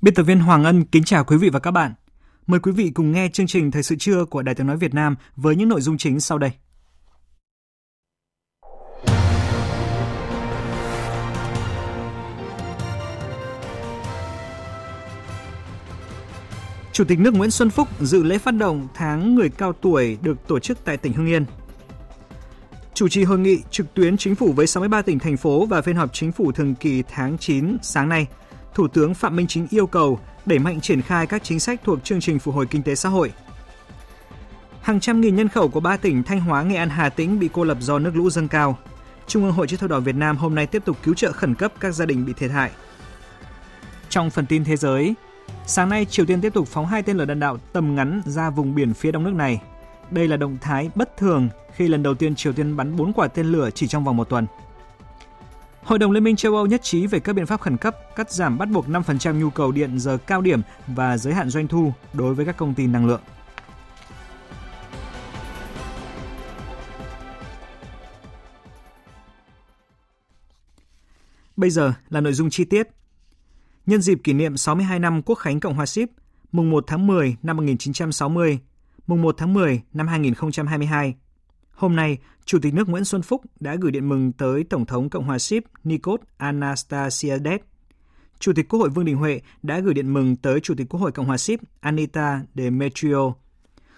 Biên tập viên Hoàng Ân kính chào quý vị và các bạn. Mời quý vị cùng nghe chương trình Thời sự trưa của Đài tiếng nói Việt Nam với những nội dung chính sau đây. Chủ tịch nước Nguyễn Xuân Phúc dự lễ phát động tháng người cao tuổi được tổ chức tại tỉnh Hưng Yên. Chủ trì hội nghị trực tuyến chính phủ với 63 tỉnh thành phố và phiên họp chính phủ thường kỳ tháng 9 sáng nay, Thủ tướng Phạm Minh Chính yêu cầu đẩy mạnh triển khai các chính sách thuộc chương trình phục hồi kinh tế xã hội. Hàng trăm nghìn nhân khẩu của ba tỉnh Thanh Hóa, Nghệ An, Hà Tĩnh bị cô lập do nước lũ dâng cao. Trung ương Hội chữ thập đỏ Việt Nam hôm nay tiếp tục cứu trợ khẩn cấp các gia đình bị thiệt hại. Trong phần tin thế giới, sáng nay Triều Tiên tiếp tục phóng hai tên lửa đạn đạo tầm ngắn ra vùng biển phía đông nước này. Đây là động thái bất thường khi lần đầu tiên Triều Tiên bắn 4 quả tên lửa chỉ trong vòng một tuần. Hội đồng Liên minh châu Âu nhất trí về các biện pháp khẩn cấp cắt giảm bắt buộc 5% nhu cầu điện giờ cao điểm và giới hạn doanh thu đối với các công ty năng lượng. Bây giờ là nội dung chi tiết. Nhân dịp kỷ niệm 62 năm Quốc khánh Cộng hòa Síp, mùng 1 tháng 10 năm 1960, mùng 1 tháng 10 năm 2022, Hôm nay, Chủ tịch nước Nguyễn Xuân Phúc đã gửi điện mừng tới Tổng thống Cộng hòa Sip Nikos Anastasiades. Chủ tịch Quốc hội Vương Đình Huệ đã gửi điện mừng tới Chủ tịch Quốc hội Cộng hòa Sip Anita Demetrio.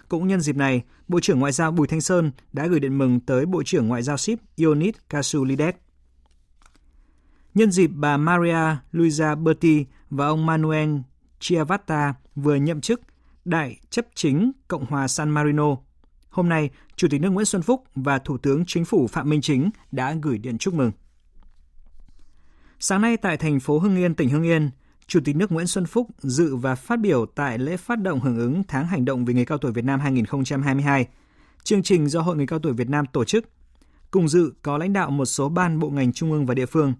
Cũng nhân dịp này, Bộ trưởng Ngoại giao Bùi Thanh Sơn đã gửi điện mừng tới Bộ trưởng Ngoại giao Sip Ioannis Kasulides. Nhân dịp bà Maria Luisa Berti và ông Manuel Chiavatta vừa nhậm chức Đại chấp chính Cộng hòa San Marino Hôm nay, Chủ tịch nước Nguyễn Xuân Phúc và Thủ tướng Chính phủ Phạm Minh Chính đã gửi điện chúc mừng. Sáng nay tại thành phố Hưng Yên, tỉnh Hưng Yên, Chủ tịch nước Nguyễn Xuân Phúc dự và phát biểu tại lễ phát động hưởng ứng tháng hành động vì người cao tuổi Việt Nam 2022, chương trình do Hội người cao tuổi Việt Nam tổ chức. Cùng dự có lãnh đạo một số ban bộ ngành trung ương và địa phương.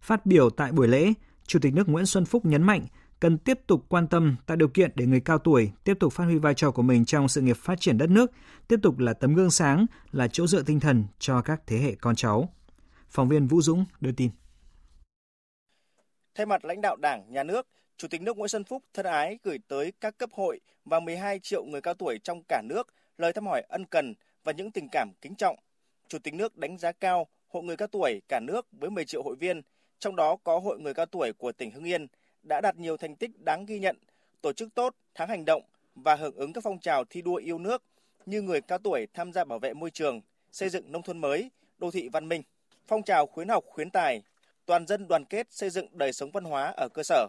Phát biểu tại buổi lễ, Chủ tịch nước Nguyễn Xuân Phúc nhấn mạnh cần tiếp tục quan tâm tạo điều kiện để người cao tuổi tiếp tục phát huy vai trò của mình trong sự nghiệp phát triển đất nước, tiếp tục là tấm gương sáng, là chỗ dựa tinh thần cho các thế hệ con cháu. Phóng viên Vũ Dũng đưa tin. Thay mặt lãnh đạo Đảng, Nhà nước, Chủ tịch nước Nguyễn Xuân Phúc thân ái gửi tới các cấp hội và 12 triệu người cao tuổi trong cả nước lời thăm hỏi ân cần và những tình cảm kính trọng. Chủ tịch nước đánh giá cao Hội người cao tuổi cả nước với 10 triệu hội viên, trong đó có Hội người cao tuổi của tỉnh Hưng Yên – đã đạt nhiều thành tích đáng ghi nhận, tổ chức tốt tháng hành động và hưởng ứng các phong trào thi đua yêu nước như người cao tuổi tham gia bảo vệ môi trường, xây dựng nông thôn mới, đô thị văn minh, phong trào khuyến học khuyến tài, toàn dân đoàn kết xây dựng đời sống văn hóa ở cơ sở.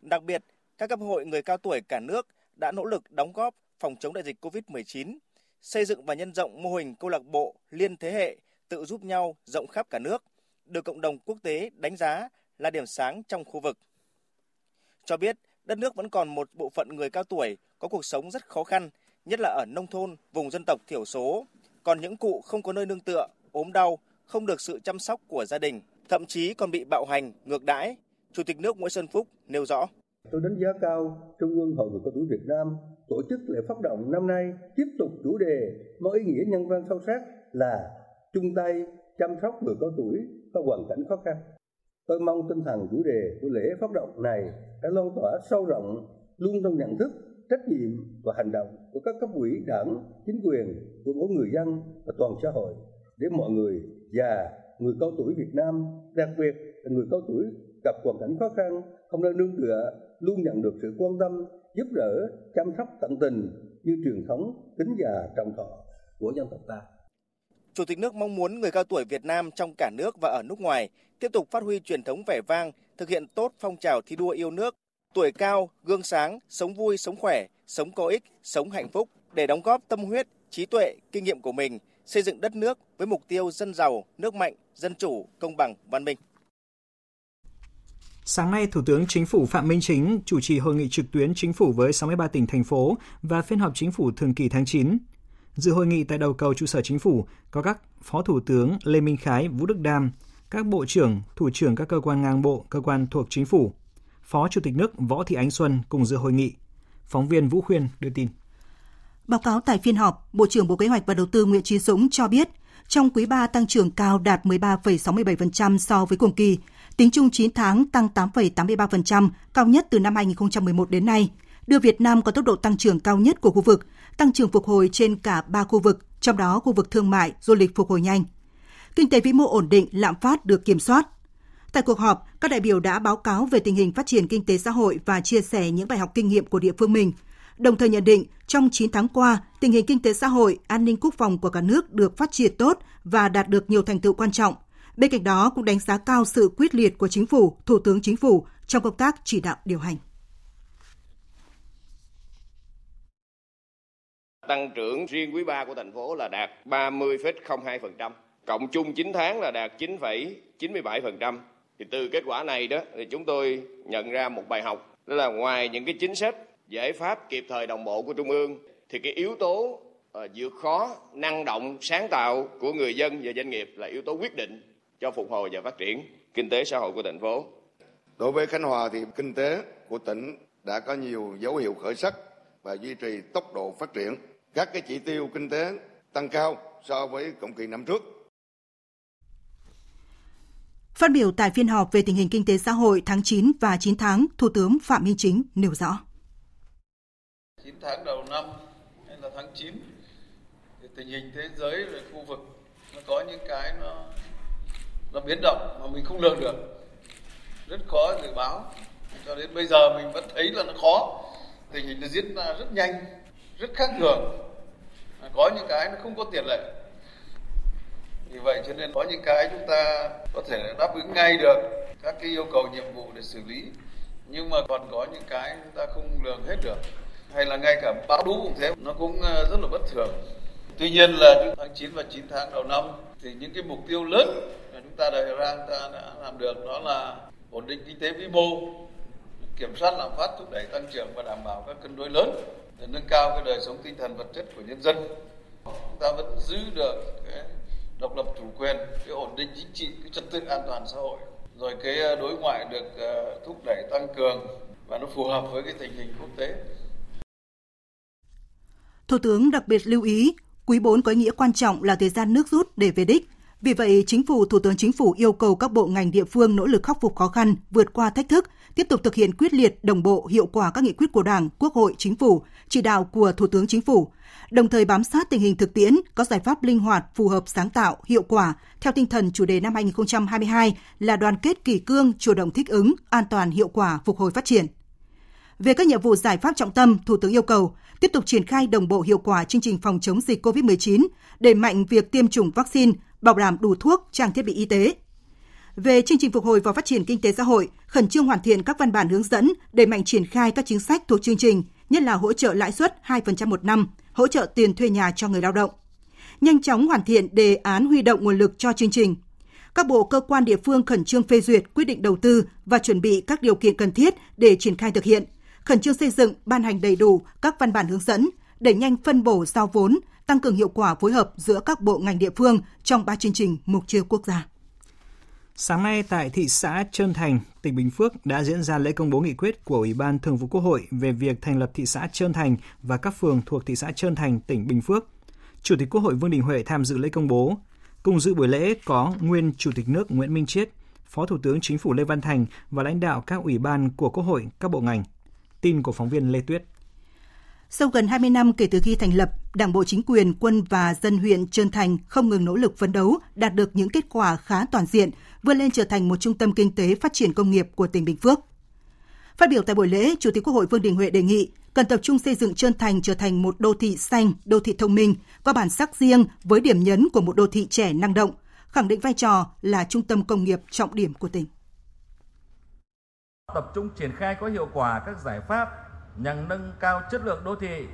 Đặc biệt, các cấp hội người cao tuổi cả nước đã nỗ lực đóng góp phòng chống đại dịch COVID-19, xây dựng và nhân rộng mô hình câu lạc bộ liên thế hệ tự giúp nhau rộng khắp cả nước, được cộng đồng quốc tế đánh giá là điểm sáng trong khu vực cho biết đất nước vẫn còn một bộ phận người cao tuổi có cuộc sống rất khó khăn, nhất là ở nông thôn, vùng dân tộc thiểu số. Còn những cụ không có nơi nương tựa, ốm đau, không được sự chăm sóc của gia đình, thậm chí còn bị bạo hành, ngược đãi. Chủ tịch nước Nguyễn Xuân Phúc nêu rõ. Tôi đánh giá cao Trung ương Hội người cao tuổi Việt Nam tổ chức lễ phát động năm nay tiếp tục chủ đề có ý nghĩa nhân văn sâu sắc là chung tay chăm sóc người cao tuổi có hoàn cảnh khó khăn. Tôi mong tinh thần chủ đề của lễ phát động này đã lan tỏa sâu rộng luôn trong nhận thức, trách nhiệm và hành động của các cấp ủy đảng, chính quyền, của mỗi người dân và toàn xã hội để mọi người già, người cao tuổi Việt Nam, đặc biệt là người cao tuổi gặp hoàn cảnh khó khăn, không nơi nương tựa, luôn nhận được sự quan tâm, giúp đỡ, chăm sóc tận tình như truyền thống kính già trọng thọ của dân tộc ta. Chủ tịch nước mong muốn người cao tuổi Việt Nam trong cả nước và ở nước ngoài tiếp tục phát huy truyền thống vẻ vang, thực hiện tốt phong trào thi đua yêu nước, tuổi cao, gương sáng, sống vui, sống khỏe, sống có ích, sống hạnh phúc để đóng góp tâm huyết, trí tuệ, kinh nghiệm của mình xây dựng đất nước với mục tiêu dân giàu, nước mạnh, dân chủ, công bằng, văn minh. Sáng nay, Thủ tướng Chính phủ Phạm Minh Chính chủ trì hội nghị trực tuyến chính phủ với 63 tỉnh thành phố và phiên họp chính phủ thường kỳ tháng 9. Dự hội nghị tại đầu cầu trụ sở chính phủ có các Phó Thủ tướng Lê Minh Khái, Vũ Đức Đam, các bộ trưởng, thủ trưởng các cơ quan ngang bộ, cơ quan thuộc chính phủ, Phó Chủ tịch nước Võ Thị Ánh Xuân cùng dự hội nghị. Phóng viên Vũ Khuyên đưa tin. Báo cáo tại phiên họp, Bộ trưởng Bộ Kế hoạch và Đầu tư Nguyễn Chí Dũng cho biết, trong quý 3 tăng trưởng cao đạt 13,67% so với cùng kỳ, tính chung 9 tháng tăng 8,83%, cao nhất từ năm 2011 đến nay, đưa Việt Nam có tốc độ tăng trưởng cao nhất của khu vực, tăng trưởng phục hồi trên cả 3 khu vực, trong đó khu vực thương mại, du lịch phục hồi nhanh. Kinh tế vĩ mô ổn định, lạm phát được kiểm soát. Tại cuộc họp, các đại biểu đã báo cáo về tình hình phát triển kinh tế xã hội và chia sẻ những bài học kinh nghiệm của địa phương mình – đồng thời nhận định trong 9 tháng qua, tình hình kinh tế xã hội, an ninh quốc phòng của cả nước được phát triển tốt và đạt được nhiều thành tựu quan trọng. Bên cạnh đó cũng đánh giá cao sự quyết liệt của chính phủ, thủ tướng chính phủ trong công tác chỉ đạo điều hành. Tăng trưởng riêng quý 3 của thành phố là đạt 30,02%, cộng chung 9 tháng là đạt 9,97%. Thì từ kết quả này đó thì chúng tôi nhận ra một bài học. Đó là ngoài những cái chính sách giải pháp kịp thời đồng bộ của trung ương thì cái yếu tố uh, vượt khó năng động sáng tạo của người dân và doanh nghiệp là yếu tố quyết định cho phục hồi và phát triển kinh tế xã hội của thành phố. Đối với khánh hòa thì kinh tế của tỉnh đã có nhiều dấu hiệu khởi sắc và duy trì tốc độ phát triển. Các cái chỉ tiêu kinh tế tăng cao so với cùng kỳ năm trước. Phát biểu tại phiên họp về tình hình kinh tế xã hội tháng 9 và 9 tháng, Thủ tướng Phạm Minh Chính nêu rõ. 9 tháng đầu năm hay là tháng 9 thì tình hình thế giới và khu vực nó có những cái nó nó biến động mà mình không lường được. Rất khó dự báo. Cho đến bây giờ mình vẫn thấy là nó khó. Tình hình nó diễn ra rất nhanh rất khác thường. Có những cái nó không có tiền lệ vì vậy cho nên có những cái chúng ta có thể đáp ứng ngay được các cái yêu cầu nhiệm vụ để xử lý. Nhưng mà còn có những cái chúng ta không lường hết được. Hay là ngay cả bão lũ cũng thế, nó cũng ờ, rất là bất thường. Tuy nhiên là tháng 9 và 9 tháng đầu năm thì những cái mục tiêu lớn mà chúng ta đề ra, chúng ta đã làm được đó là ổn định kinh tế vĩ mô, kiểm soát lạm phát, thúc đẩy tăng trưởng và đảm bảo các cân đối lớn để nâng cao cái đời sống tinh thần vật chất của nhân dân. Chúng ta vẫn giữ được cái độc lập chủ quyền cái ổn định chính trị cái trật tự an toàn xã hội. Rồi cái ờ, đối ngoại được ờ, thúc đẩy tăng cường và nó phù hợp với cái tình hình quốc tế. Thủ tướng đặc biệt lưu ý, quý 4 có ý nghĩa quan trọng là thời gian nước rút để về đích. Vì vậy, Chính phủ, Thủ tướng Chính phủ yêu cầu các bộ ngành địa phương nỗ lực khắc phục khó khăn, vượt qua thách thức, tiếp tục thực hiện quyết liệt, đồng bộ, hiệu quả các nghị quyết của Đảng, Quốc hội, Chính phủ, chỉ đạo của Thủ tướng Chính phủ, đồng thời bám sát tình hình thực tiễn, có giải pháp linh hoạt, phù hợp sáng tạo, hiệu quả, theo tinh thần chủ đề năm 2022 là đoàn kết kỳ cương, chủ động thích ứng, an toàn, hiệu quả, phục hồi phát triển. Về các nhiệm vụ giải pháp trọng tâm, Thủ tướng yêu cầu tiếp tục triển khai đồng bộ hiệu quả chương trình phòng chống dịch COVID-19, đẩy mạnh việc tiêm chủng vaccine, bảo đảm đủ thuốc, trang thiết bị y tế. Về chương trình phục hồi và phát triển kinh tế xã hội, khẩn trương hoàn thiện các văn bản hướng dẫn, đẩy mạnh triển khai các chính sách thuộc chương trình, nhất là hỗ trợ lãi suất 2% một năm, hỗ trợ tiền thuê nhà cho người lao động. Nhanh chóng hoàn thiện đề án huy động nguồn lực cho chương trình. Các bộ cơ quan địa phương khẩn trương phê duyệt quyết định đầu tư và chuẩn bị các điều kiện cần thiết để triển khai thực hiện – khẩn trương xây dựng, ban hành đầy đủ các văn bản hướng dẫn, đẩy nhanh phân bổ giao vốn, tăng cường hiệu quả phối hợp giữa các bộ ngành địa phương trong ba chương trình mục tiêu quốc gia. Sáng nay tại thị xã Trơn Thành, tỉnh Bình Phước đã diễn ra lễ công bố nghị quyết của Ủy ban Thường vụ Quốc hội về việc thành lập thị xã Trơn Thành và các phường thuộc thị xã Trơn Thành, tỉnh Bình Phước. Chủ tịch Quốc hội Vương Đình Huệ tham dự lễ công bố. Cùng dự buổi lễ có nguyên Chủ tịch nước Nguyễn Minh Chiết, Phó Thủ tướng Chính phủ Lê Văn Thành và lãnh đạo các ủy ban của Quốc hội, các bộ ngành. Tin của phóng viên Lê Tuyết. Sau gần 20 năm kể từ khi thành lập, Đảng bộ chính quyền, quân và dân huyện Trơn Thành không ngừng nỗ lực phấn đấu, đạt được những kết quả khá toàn diện, vươn lên trở thành một trung tâm kinh tế phát triển công nghiệp của tỉnh Bình Phước. Phát biểu tại buổi lễ, Chủ tịch Quốc hội Vương Đình Huệ đề nghị cần tập trung xây dựng Trơn Thành trở thành một đô thị xanh, đô thị thông minh, có bản sắc riêng với điểm nhấn của một đô thị trẻ năng động, khẳng định vai trò là trung tâm công nghiệp trọng điểm của tỉnh. Tập trung triển khai có hiệu quả các giải pháp nhằm nâng cao chất lượng đô thị,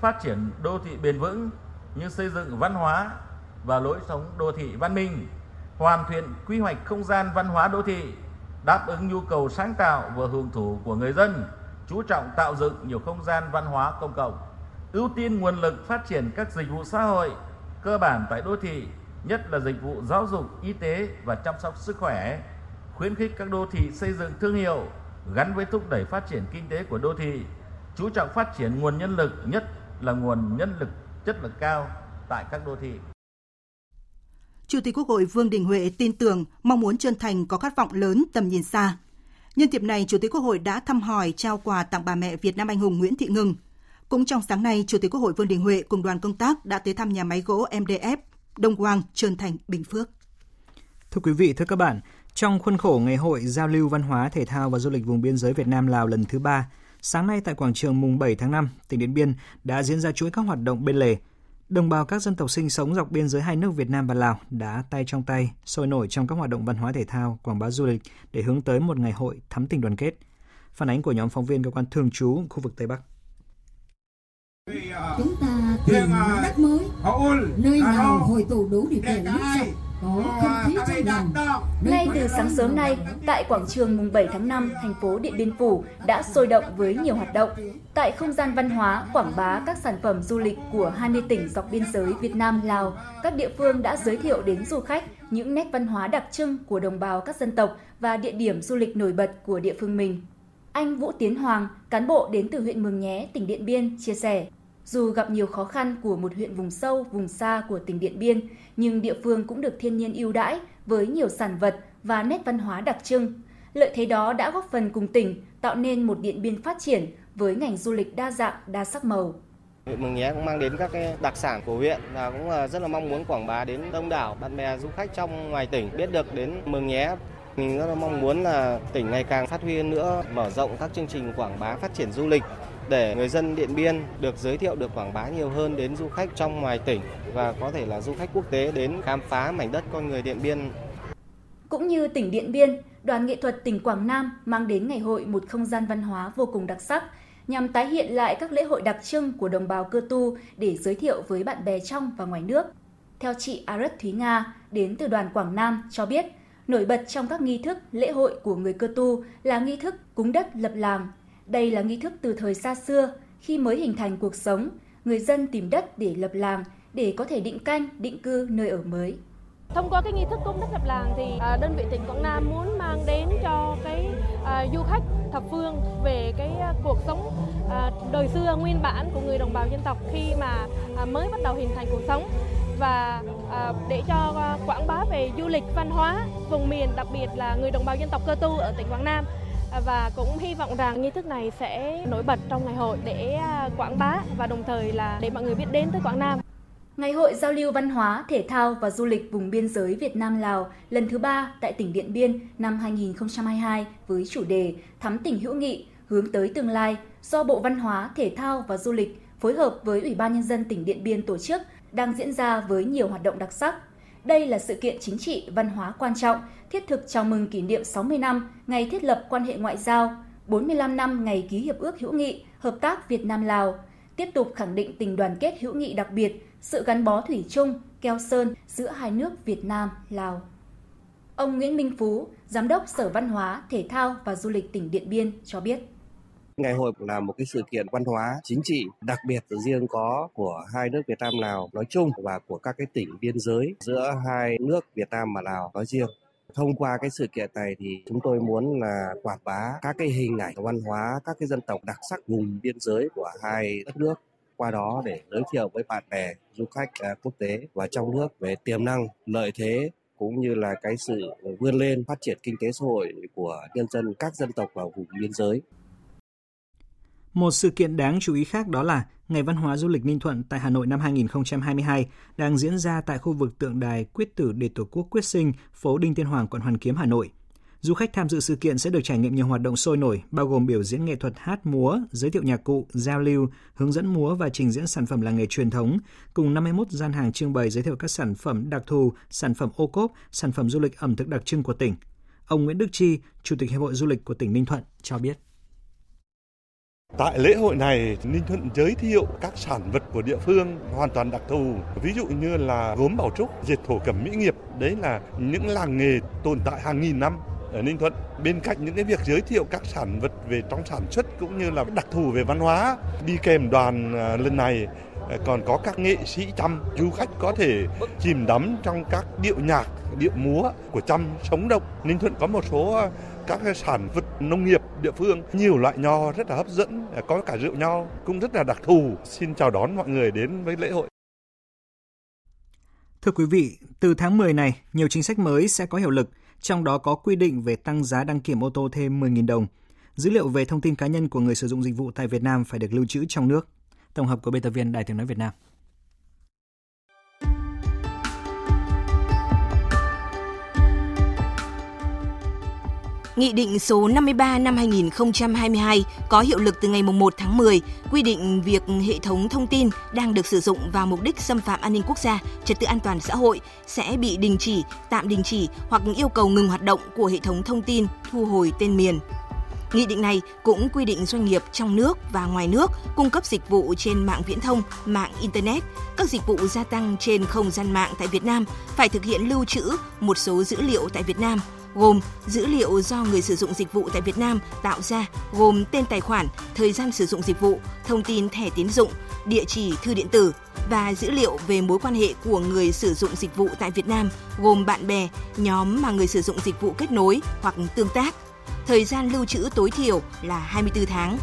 phát triển đô thị bền vững như xây dựng văn hóa và lối sống đô thị văn minh, hoàn thiện quy hoạch không gian văn hóa đô thị, đáp ứng nhu cầu sáng tạo và hưởng thụ của người dân, chú trọng tạo dựng nhiều không gian văn hóa công cộng, ưu tiên nguồn lực phát triển các dịch vụ xã hội cơ bản tại đô thị, nhất là dịch vụ giáo dục, y tế và chăm sóc sức khỏe, khuyến khích các đô thị xây dựng thương hiệu gắn với thúc đẩy phát triển kinh tế của đô thị, chú trọng phát triển nguồn nhân lực, nhất là nguồn nhân lực chất lượng cao tại các đô thị. Chủ tịch Quốc hội Vương Đình Huệ tin tưởng mong muốn Trơn Thành có khát vọng lớn tầm nhìn xa. Nhân dịp này, Chủ tịch Quốc hội đã thăm hỏi trao quà tặng bà mẹ Việt Nam anh hùng Nguyễn Thị Ngừng. Cũng trong sáng nay, Chủ tịch Quốc hội Vương Đình Huệ cùng đoàn công tác đã tới thăm nhà máy gỗ MDF Đông Quang, Trơn Thành, Bình Phước. Thưa quý vị, thưa các bạn, trong khuôn khổ Ngày hội Giao lưu Văn hóa, Thể thao và Du lịch vùng biên giới Việt Nam-Lào lần thứ ba, sáng nay tại quảng trường mùng 7 tháng 5, tỉnh Điện Biên đã diễn ra chuỗi các hoạt động bên lề. Đồng bào các dân tộc sinh sống dọc biên giới hai nước Việt Nam và Lào đã tay trong tay sôi nổi trong các hoạt động văn hóa thể thao, quảng bá du lịch để hướng tới một ngày hội thắm tình đoàn kết. Phản ánh của nhóm phóng viên cơ quan thường trú khu vực Tây Bắc. Chúng ta tìm đất mới, nơi nào hội tụ đủ điều kiện nước sạch, có không khí trong lành. Ngay từ sáng sớm nay, tại quảng trường mùng 7 tháng 5, thành phố Điện Biên Phủ đã sôi động với nhiều hoạt động. Tại không gian văn hóa, quảng bá các sản phẩm du lịch của 20 tỉnh dọc biên giới Việt Nam, Lào, các địa phương đã giới thiệu đến du khách những nét văn hóa đặc trưng của đồng bào các dân tộc và địa điểm du lịch nổi bật của địa phương mình. Anh Vũ Tiến Hoàng, cán bộ đến từ huyện Mường Nhé, tỉnh Điện Biên, chia sẻ, dù gặp nhiều khó khăn của một huyện vùng sâu, vùng xa của tỉnh Điện Biên, nhưng địa phương cũng được thiên nhiên ưu đãi với nhiều sản vật và nét văn hóa đặc trưng. Lợi thế đó đã góp phần cùng tỉnh tạo nên một Điện Biên phát triển với ngành du lịch đa dạng, đa sắc màu. Huyện Mường Nhé cũng mang đến các cái đặc sản của huyện và cũng à, rất là mong muốn quảng bá đến đông đảo bạn bè du khách trong ngoài tỉnh biết được đến Mường Nhé. Mình rất là mong muốn là tỉnh ngày càng phát huy hơn nữa, mở rộng các chương trình quảng bá phát triển du lịch để người dân Điện Biên được giới thiệu được quảng bá nhiều hơn đến du khách trong ngoài tỉnh và có thể là du khách quốc tế đến khám phá mảnh đất con người Điện Biên. Cũng như tỉnh Điện Biên, đoàn nghệ thuật tỉnh Quảng Nam mang đến ngày hội một không gian văn hóa vô cùng đặc sắc nhằm tái hiện lại các lễ hội đặc trưng của đồng bào cơ tu để giới thiệu với bạn bè trong và ngoài nước. Theo chị Arat Thúy Nga, đến từ đoàn Quảng Nam, cho biết, nổi bật trong các nghi thức lễ hội của người cơ tu là nghi thức cúng đất lập làng. Đây là nghi thức từ thời xa xưa, khi mới hình thành cuộc sống, người dân tìm đất để lập làng, để có thể định canh, định cư nơi ở mới. Thông qua cái nghi thức cúng đất lập làng thì à, đơn vị tỉnh Quảng Nam muốn mang đến cho cái à, du khách thập phương về cái à, cuộc sống đời xưa nguyên bản của người đồng bào dân tộc khi mà mới bắt đầu hình thành cuộc sống và để cho quảng bá về du lịch văn hóa vùng miền đặc biệt là người đồng bào dân tộc cơ tu ở tỉnh Quảng Nam À, và cũng hy vọng rằng nghi thức này sẽ nổi bật trong ngày hội để à, quảng bá và đồng thời là để mọi người biết đến tới Quảng Nam. Ngày hội giao lưu văn hóa, thể thao và du lịch vùng biên giới Việt Nam Lào lần thứ ba tại tỉnh Điện Biên năm 2022 với chủ đề Thắm tỉnh hữu nghị, hướng tới tương lai do Bộ Văn hóa, Thể thao và Du lịch phối hợp với Ủy ban nhân dân tỉnh Điện Biên tổ chức đang diễn ra với nhiều hoạt động đặc sắc. Đây là sự kiện chính trị văn hóa quan trọng, thiết thực chào mừng kỷ niệm 60 năm ngày thiết lập quan hệ ngoại giao, 45 năm ngày ký hiệp ước hữu nghị, hợp tác Việt Nam Lào, tiếp tục khẳng định tình đoàn kết hữu nghị đặc biệt, sự gắn bó thủy chung, keo sơn giữa hai nước Việt Nam, Lào. Ông Nguyễn Minh Phú, Giám đốc Sở Văn hóa, Thể thao và Du lịch tỉnh Điện Biên cho biết. Ngày hội là một cái sự kiện văn hóa chính trị đặc biệt riêng có của hai nước Việt Nam Lào nói chung và của các cái tỉnh biên giới giữa hai nước Việt Nam và Lào nói riêng. Thông qua cái sự kiện này thì chúng tôi muốn là quảng bá các cái hình ảnh văn hóa các cái dân tộc đặc sắc vùng biên giới của hai đất nước qua đó để giới thiệu với bạn bè, du khách à, quốc tế và trong nước về tiềm năng, lợi thế cũng như là cái sự vươn lên, phát triển kinh tế xã hội của nhân dân, các dân tộc ở vùng biên giới. Một sự kiện đáng chú ý khác đó là Ngày Văn hóa Du lịch Ninh Thuận tại Hà Nội năm 2022 đang diễn ra tại khu vực tượng đài quyết tử để Tổ quốc quyết sinh, phố Đinh Tiên Hoàng, quận Hoàn Kiếm, Hà Nội. Du khách tham dự sự kiện sẽ được trải nghiệm nhiều hoạt động sôi nổi, bao gồm biểu diễn nghệ thuật hát múa, giới thiệu nhạc cụ, giao lưu, hướng dẫn múa và trình diễn sản phẩm làng nghề truyền thống, cùng 51 gian hàng trưng bày giới thiệu các sản phẩm đặc thù, sản phẩm ô cốp, sản phẩm du lịch ẩm thực đặc trưng của tỉnh. Ông Nguyễn Đức Chi, Chủ tịch Hiệp hội Du lịch của tỉnh Ninh Thuận cho biết. Tại lễ hội này, Ninh Thuận giới thiệu các sản vật của địa phương hoàn toàn đặc thù. Ví dụ như là gốm bảo trúc, dệt thổ cẩm mỹ nghiệp. Đấy là những làng nghề tồn tại hàng nghìn năm ở Ninh Thuận. Bên cạnh những cái việc giới thiệu các sản vật về trong sản xuất cũng như là đặc thù về văn hóa, đi kèm đoàn à, lần này à, còn có các nghệ sĩ chăm, du khách có thể chìm đắm trong các điệu nhạc, điệu múa của chăm sống động. Ninh Thuận có một số à, các các sản vật nông nghiệp địa phương, nhiều loại nho rất là hấp dẫn, có cả rượu nho cũng rất là đặc thù. Xin chào đón mọi người đến với lễ hội. Thưa quý vị, từ tháng 10 này, nhiều chính sách mới sẽ có hiệu lực, trong đó có quy định về tăng giá đăng kiểm ô tô thêm 10.000 đồng. Dữ liệu về thông tin cá nhân của người sử dụng dịch vụ tại Việt Nam phải được lưu trữ trong nước. Tổng hợp của biên tập viên Đài tiếng nói Việt Nam. Nghị định số 53 năm 2022 có hiệu lực từ ngày 1 tháng 10, quy định việc hệ thống thông tin đang được sử dụng vào mục đích xâm phạm an ninh quốc gia, trật tự an toàn xã hội sẽ bị đình chỉ, tạm đình chỉ hoặc yêu cầu ngừng hoạt động của hệ thống thông tin, thu hồi tên miền. Nghị định này cũng quy định doanh nghiệp trong nước và ngoài nước cung cấp dịch vụ trên mạng viễn thông, mạng Internet, các dịch vụ gia tăng trên không gian mạng tại Việt Nam phải thực hiện lưu trữ một số dữ liệu tại Việt Nam – gồm dữ liệu do người sử dụng dịch vụ tại Việt Nam tạo ra gồm tên tài khoản, thời gian sử dụng dịch vụ, thông tin thẻ tín dụng, địa chỉ thư điện tử và dữ liệu về mối quan hệ của người sử dụng dịch vụ tại Việt Nam gồm bạn bè, nhóm mà người sử dụng dịch vụ kết nối hoặc tương tác. Thời gian lưu trữ tối thiểu là 24 tháng.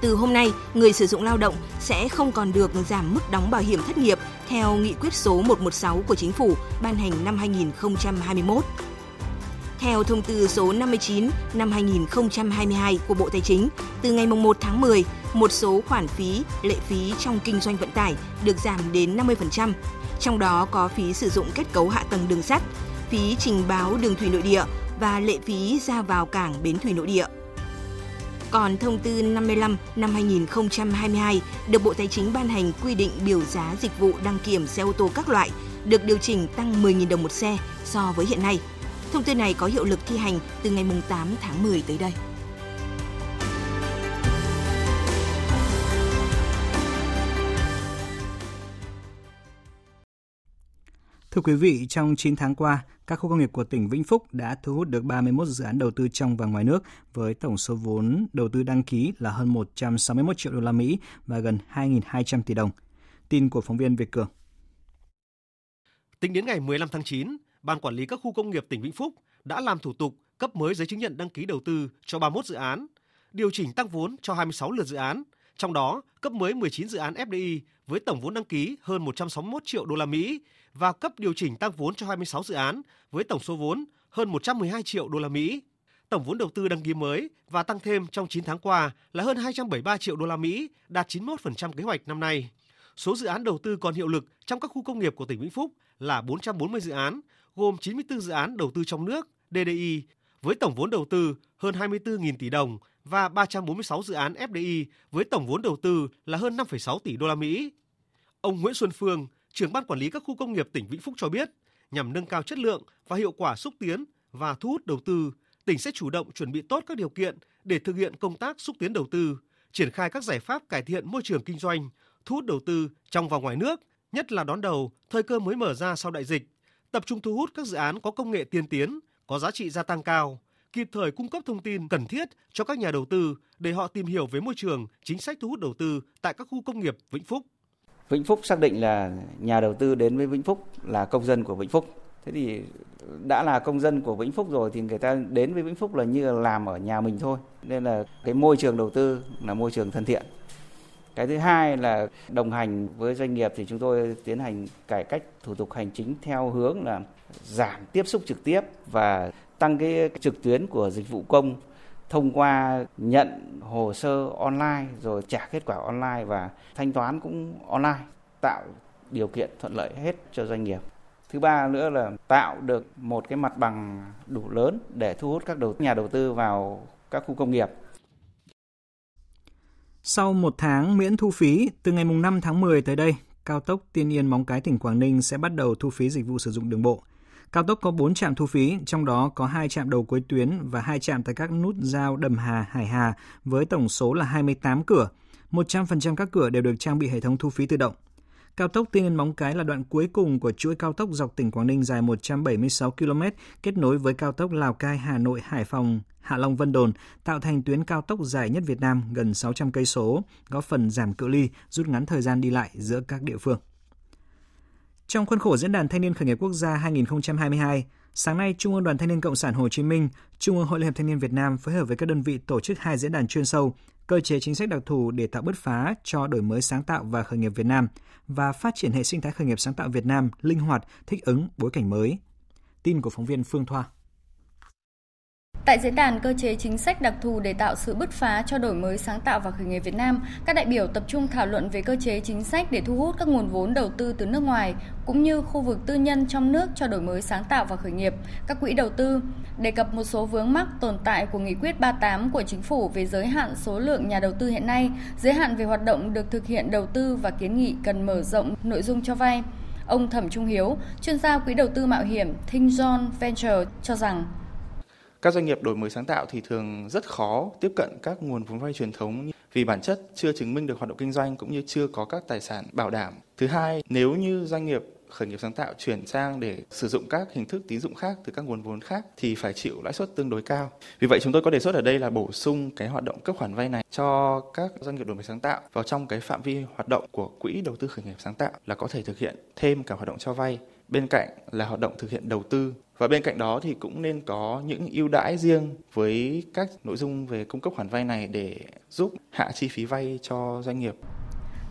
Từ hôm nay, người sử dụng lao động sẽ không còn được giảm mức đóng bảo hiểm thất nghiệp theo nghị quyết số 116 của chính phủ ban hành năm 2021. Theo thông tư số 59 năm 2022 của Bộ Tài chính, từ ngày 1 tháng 10, một số khoản phí, lệ phí trong kinh doanh vận tải được giảm đến 50%, trong đó có phí sử dụng kết cấu hạ tầng đường sắt, phí trình báo đường thủy nội địa và lệ phí ra vào cảng bến thủy nội địa. Còn thông tư 55 năm 2022 được Bộ Tài chính ban hành quy định biểu giá dịch vụ đăng kiểm xe ô tô các loại được điều chỉnh tăng 10.000 đồng một xe so với hiện nay – Thông tư này có hiệu lực thi hành từ ngày 8 tháng 10 tới đây. Thưa quý vị, trong 9 tháng qua, các khu công nghiệp của tỉnh Vĩnh Phúc đã thu hút được 31 dự án đầu tư trong và ngoài nước với tổng số vốn đầu tư đăng ký là hơn 161 triệu đô la Mỹ và gần 2.200 tỷ đồng. Tin của phóng viên Việt Cường. Tính đến ngày 15 tháng 9, Ban quản lý các khu công nghiệp tỉnh Vĩnh Phúc đã làm thủ tục cấp mới giấy chứng nhận đăng ký đầu tư cho 31 dự án, điều chỉnh tăng vốn cho 26 lượt dự án, trong đó cấp mới 19 dự án FDI với tổng vốn đăng ký hơn 161 triệu đô la Mỹ và cấp điều chỉnh tăng vốn cho 26 dự án với tổng số vốn hơn 112 triệu đô la Mỹ. Tổng vốn đầu tư đăng ký mới và tăng thêm trong 9 tháng qua là hơn 273 triệu đô la Mỹ, đạt 91% kế hoạch năm nay. Số dự án đầu tư còn hiệu lực trong các khu công nghiệp của tỉnh Vĩnh Phúc là 440 dự án, gồm 94 dự án đầu tư trong nước, DDI, với tổng vốn đầu tư hơn 24.000 tỷ đồng và 346 dự án FDI với tổng vốn đầu tư là hơn 5,6 tỷ đô la Mỹ. Ông Nguyễn Xuân Phương, trưởng ban quản lý các khu công nghiệp tỉnh Vĩnh Phúc cho biết, nhằm nâng cao chất lượng và hiệu quả xúc tiến và thu hút đầu tư, tỉnh sẽ chủ động chuẩn bị tốt các điều kiện để thực hiện công tác xúc tiến đầu tư, triển khai các giải pháp cải thiện môi trường kinh doanh, thu hút đầu tư trong và ngoài nước, nhất là đón đầu thời cơ mới mở ra sau đại dịch tập trung thu hút các dự án có công nghệ tiên tiến, có giá trị gia tăng cao, kịp thời cung cấp thông tin cần thiết cho các nhà đầu tư để họ tìm hiểu về môi trường, chính sách thu hút đầu tư tại các khu công nghiệp Vĩnh Phúc. Vĩnh Phúc xác định là nhà đầu tư đến với Vĩnh Phúc là công dân của Vĩnh Phúc. Thế thì đã là công dân của Vĩnh Phúc rồi thì người ta đến với Vĩnh Phúc là như là làm ở nhà mình thôi. Nên là cái môi trường đầu tư là môi trường thân thiện cái thứ hai là đồng hành với doanh nghiệp thì chúng tôi tiến hành cải cách thủ tục hành chính theo hướng là giảm tiếp xúc trực tiếp và tăng cái trực tuyến của dịch vụ công thông qua nhận hồ sơ online rồi trả kết quả online và thanh toán cũng online, tạo điều kiện thuận lợi hết cho doanh nghiệp Thứ ba nữa là tạo được một cái mặt bằng đủ lớn để thu hút các đầu, nhà đầu tư vào các khu công nghiệp. Sau một tháng miễn thu phí, từ ngày 5 tháng 10 tới đây, cao tốc Tiên Yên Móng Cái tỉnh Quảng Ninh sẽ bắt đầu thu phí dịch vụ sử dụng đường bộ. Cao tốc có 4 trạm thu phí, trong đó có 2 trạm đầu cuối tuyến và 2 trạm tại các nút giao Đầm Hà, Hải Hà với tổng số là 28 cửa. 100% các cửa đều được trang bị hệ thống thu phí tự động. Cao tốc Tiên Yên Móng Cái là đoạn cuối cùng của chuỗi cao tốc dọc tỉnh Quảng Ninh dài 176 km kết nối với cao tốc Lào Cai, Hà Nội, Hải Phòng, Hạ Long Vân Đồn, tạo thành tuyến cao tốc dài nhất Việt Nam gần 600 cây số, góp phần giảm cự ly, rút ngắn thời gian đi lại giữa các địa phương. Trong khuôn khổ Diễn đàn Thanh niên khởi nghiệp quốc gia 2022, sáng nay Trung ương Đoàn Thanh niên Cộng sản Hồ Chí Minh, Trung ương Hội Liên hiệp Thanh niên Việt Nam phối hợp với các đơn vị tổ chức hai diễn đàn chuyên sâu, cơ chế chính sách đặc thù để tạo bứt phá cho đổi mới sáng tạo và khởi nghiệp Việt Nam và phát triển hệ sinh thái khởi nghiệp sáng tạo Việt Nam linh hoạt, thích ứng bối cảnh mới. Tin của phóng viên Phương Thoa. Tại diễn đàn cơ chế chính sách đặc thù để tạo sự bứt phá cho đổi mới sáng tạo và khởi nghiệp Việt Nam, các đại biểu tập trung thảo luận về cơ chế chính sách để thu hút các nguồn vốn đầu tư từ nước ngoài cũng như khu vực tư nhân trong nước cho đổi mới sáng tạo và khởi nghiệp, các quỹ đầu tư, đề cập một số vướng mắc tồn tại của nghị quyết 38 của chính phủ về giới hạn số lượng nhà đầu tư hiện nay, giới hạn về hoạt động được thực hiện đầu tư và kiến nghị cần mở rộng nội dung cho vay. Ông Thẩm Trung Hiếu, chuyên gia quỹ đầu tư mạo hiểm Thinh John Venture cho rằng các doanh nghiệp đổi mới sáng tạo thì thường rất khó tiếp cận các nguồn vốn vay truyền thống vì bản chất chưa chứng minh được hoạt động kinh doanh cũng như chưa có các tài sản bảo đảm. Thứ hai, nếu như doanh nghiệp khởi nghiệp sáng tạo chuyển sang để sử dụng các hình thức tín dụng khác từ các nguồn vốn khác thì phải chịu lãi suất tương đối cao. Vì vậy chúng tôi có đề xuất ở đây là bổ sung cái hoạt động cấp khoản vay này cho các doanh nghiệp đổi mới sáng tạo vào trong cái phạm vi hoạt động của quỹ đầu tư khởi nghiệp sáng tạo là có thể thực hiện thêm cả hoạt động cho vay bên cạnh là hoạt động thực hiện đầu tư và bên cạnh đó thì cũng nên có những ưu đãi riêng với các nội dung về cung cấp khoản vay này để giúp hạ chi phí vay cho doanh nghiệp.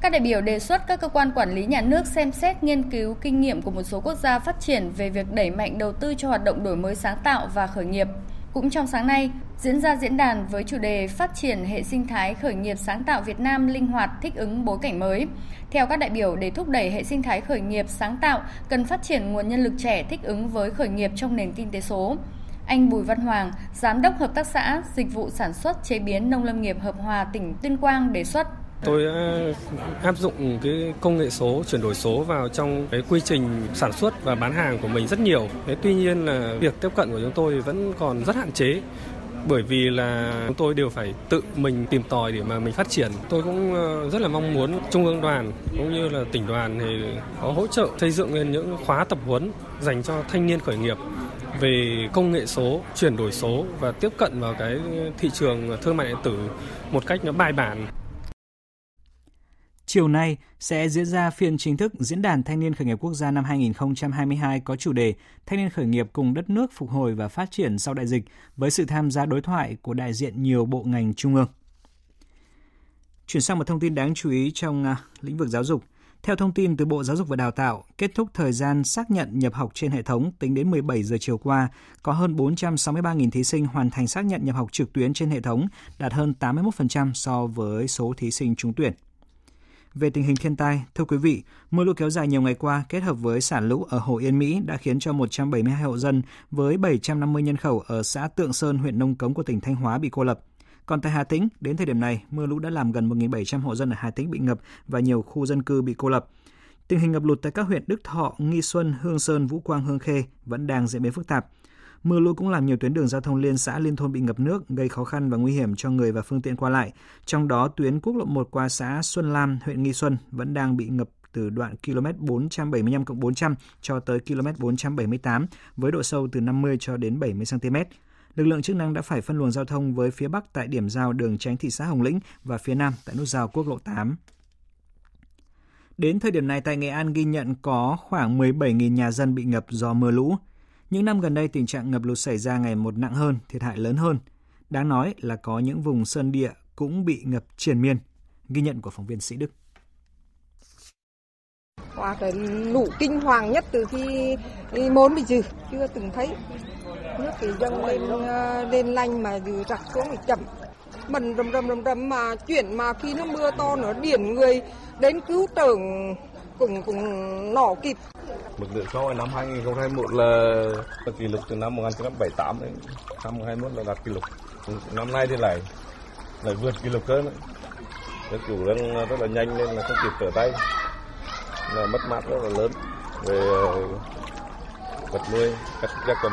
Các đại biểu đề xuất các cơ quan quản lý nhà nước xem xét nghiên cứu kinh nghiệm của một số quốc gia phát triển về việc đẩy mạnh đầu tư cho hoạt động đổi mới sáng tạo và khởi nghiệp. Cũng trong sáng nay, diễn ra diễn đàn với chủ đề Phát triển hệ sinh thái khởi nghiệp sáng tạo Việt Nam linh hoạt thích ứng bối cảnh mới. Theo các đại biểu, để thúc đẩy hệ sinh thái khởi nghiệp sáng tạo, cần phát triển nguồn nhân lực trẻ thích ứng với khởi nghiệp trong nền kinh tế số. Anh Bùi Văn Hoàng, Giám đốc Hợp tác xã Dịch vụ Sản xuất Chế biến Nông lâm nghiệp Hợp Hòa tỉnh Tuyên Quang đề xuất Tôi đã áp dụng cái công nghệ số, chuyển đổi số vào trong cái quy trình sản xuất và bán hàng của mình rất nhiều. Thế tuy nhiên là việc tiếp cận của chúng tôi vẫn còn rất hạn chế bởi vì là chúng tôi đều phải tự mình tìm tòi để mà mình phát triển. Tôi cũng ờ, rất là mong muốn Trung ương đoàn cũng như là tỉnh đoàn thì có hỗ trợ xây dựng lên những khóa tập huấn dành cho thanh niên khởi nghiệp về công nghệ số, chuyển đổi số và tiếp cận vào cái thị trường thương mại điện tử một cách nó bài bản. Chiều nay sẽ diễn ra phiên chính thức Diễn đàn Thanh niên khởi nghiệp quốc gia năm 2022 có chủ đề Thanh niên khởi nghiệp cùng đất nước phục hồi và phát triển sau đại dịch với sự tham gia đối thoại của đại diện nhiều bộ ngành trung ương. Chuyển sang một thông tin đáng chú ý trong à, lĩnh vực giáo dục. Theo thông tin từ Bộ Giáo dục và Đào tạo, kết thúc thời gian xác nhận nhập học trên hệ thống tính đến 17 giờ chiều qua, có hơn 463.000 thí sinh hoàn thành xác nhận nhập học trực tuyến trên hệ thống, đạt hơn 81% so với số thí sinh trúng tuyển. Về tình hình thiên tai, thưa quý vị, mưa lũ kéo dài nhiều ngày qua kết hợp với xả lũ ở Hồ Yên Mỹ đã khiến cho 172 hộ dân với 750 nhân khẩu ở xã Tượng Sơn, huyện Nông Cống của tỉnh Thanh Hóa bị cô lập. Còn tại Hà Tĩnh, đến thời điểm này, mưa lũ đã làm gần 1.700 hộ dân ở Hà Tĩnh bị ngập và nhiều khu dân cư bị cô lập. Tình hình ngập lụt tại các huyện Đức Thọ, Nghi Xuân, Hương Sơn, Vũ Quang, Hương Khê vẫn đang diễn biến phức tạp. Mưa lũ cũng làm nhiều tuyến đường giao thông liên xã liên thôn bị ngập nước, gây khó khăn và nguy hiểm cho người và phương tiện qua lại. Trong đó, tuyến quốc lộ 1 qua xã Xuân Lam, huyện Nghi Xuân vẫn đang bị ngập từ đoạn km 475 400 cho tới km 478 với độ sâu từ 50 cho đến 70 cm. Lực lượng chức năng đã phải phân luồng giao thông với phía Bắc tại điểm giao đường tránh thị xã Hồng Lĩnh và phía Nam tại nút giao quốc lộ 8. Đến thời điểm này tại Nghệ An ghi nhận có khoảng 17.000 nhà dân bị ngập do mưa lũ. Những năm gần đây tình trạng ngập lụt xảy ra ngày một nặng hơn, thiệt hại lớn hơn. Đáng nói là có những vùng sơn địa cũng bị ngập triền miên. Ghi nhận của phóng viên Sĩ Đức. Qua cái lũ kinh hoàng nhất từ khi mốn bị dừ, chưa từng thấy. Nước thì dâng lên ờ, lên lanh mà dừ rạc xuống thì chậm. Mần rầm rầm rầm rầm mà chuyển mà khi nó mưa to nữa điển người đến cứu tưởng cũng cũng nỏ kịp Mực nước so năm 2021 là, là kỷ lục từ năm 1978 đến năm 2021 là đạt kỷ lục. Năm nay thì lại lại vượt kỷ lục hơn. Nước chủ đang rất là nhanh nên là không kịp trở tay. Là mất mát rất là lớn về ờ, vật nuôi, các gia cầm.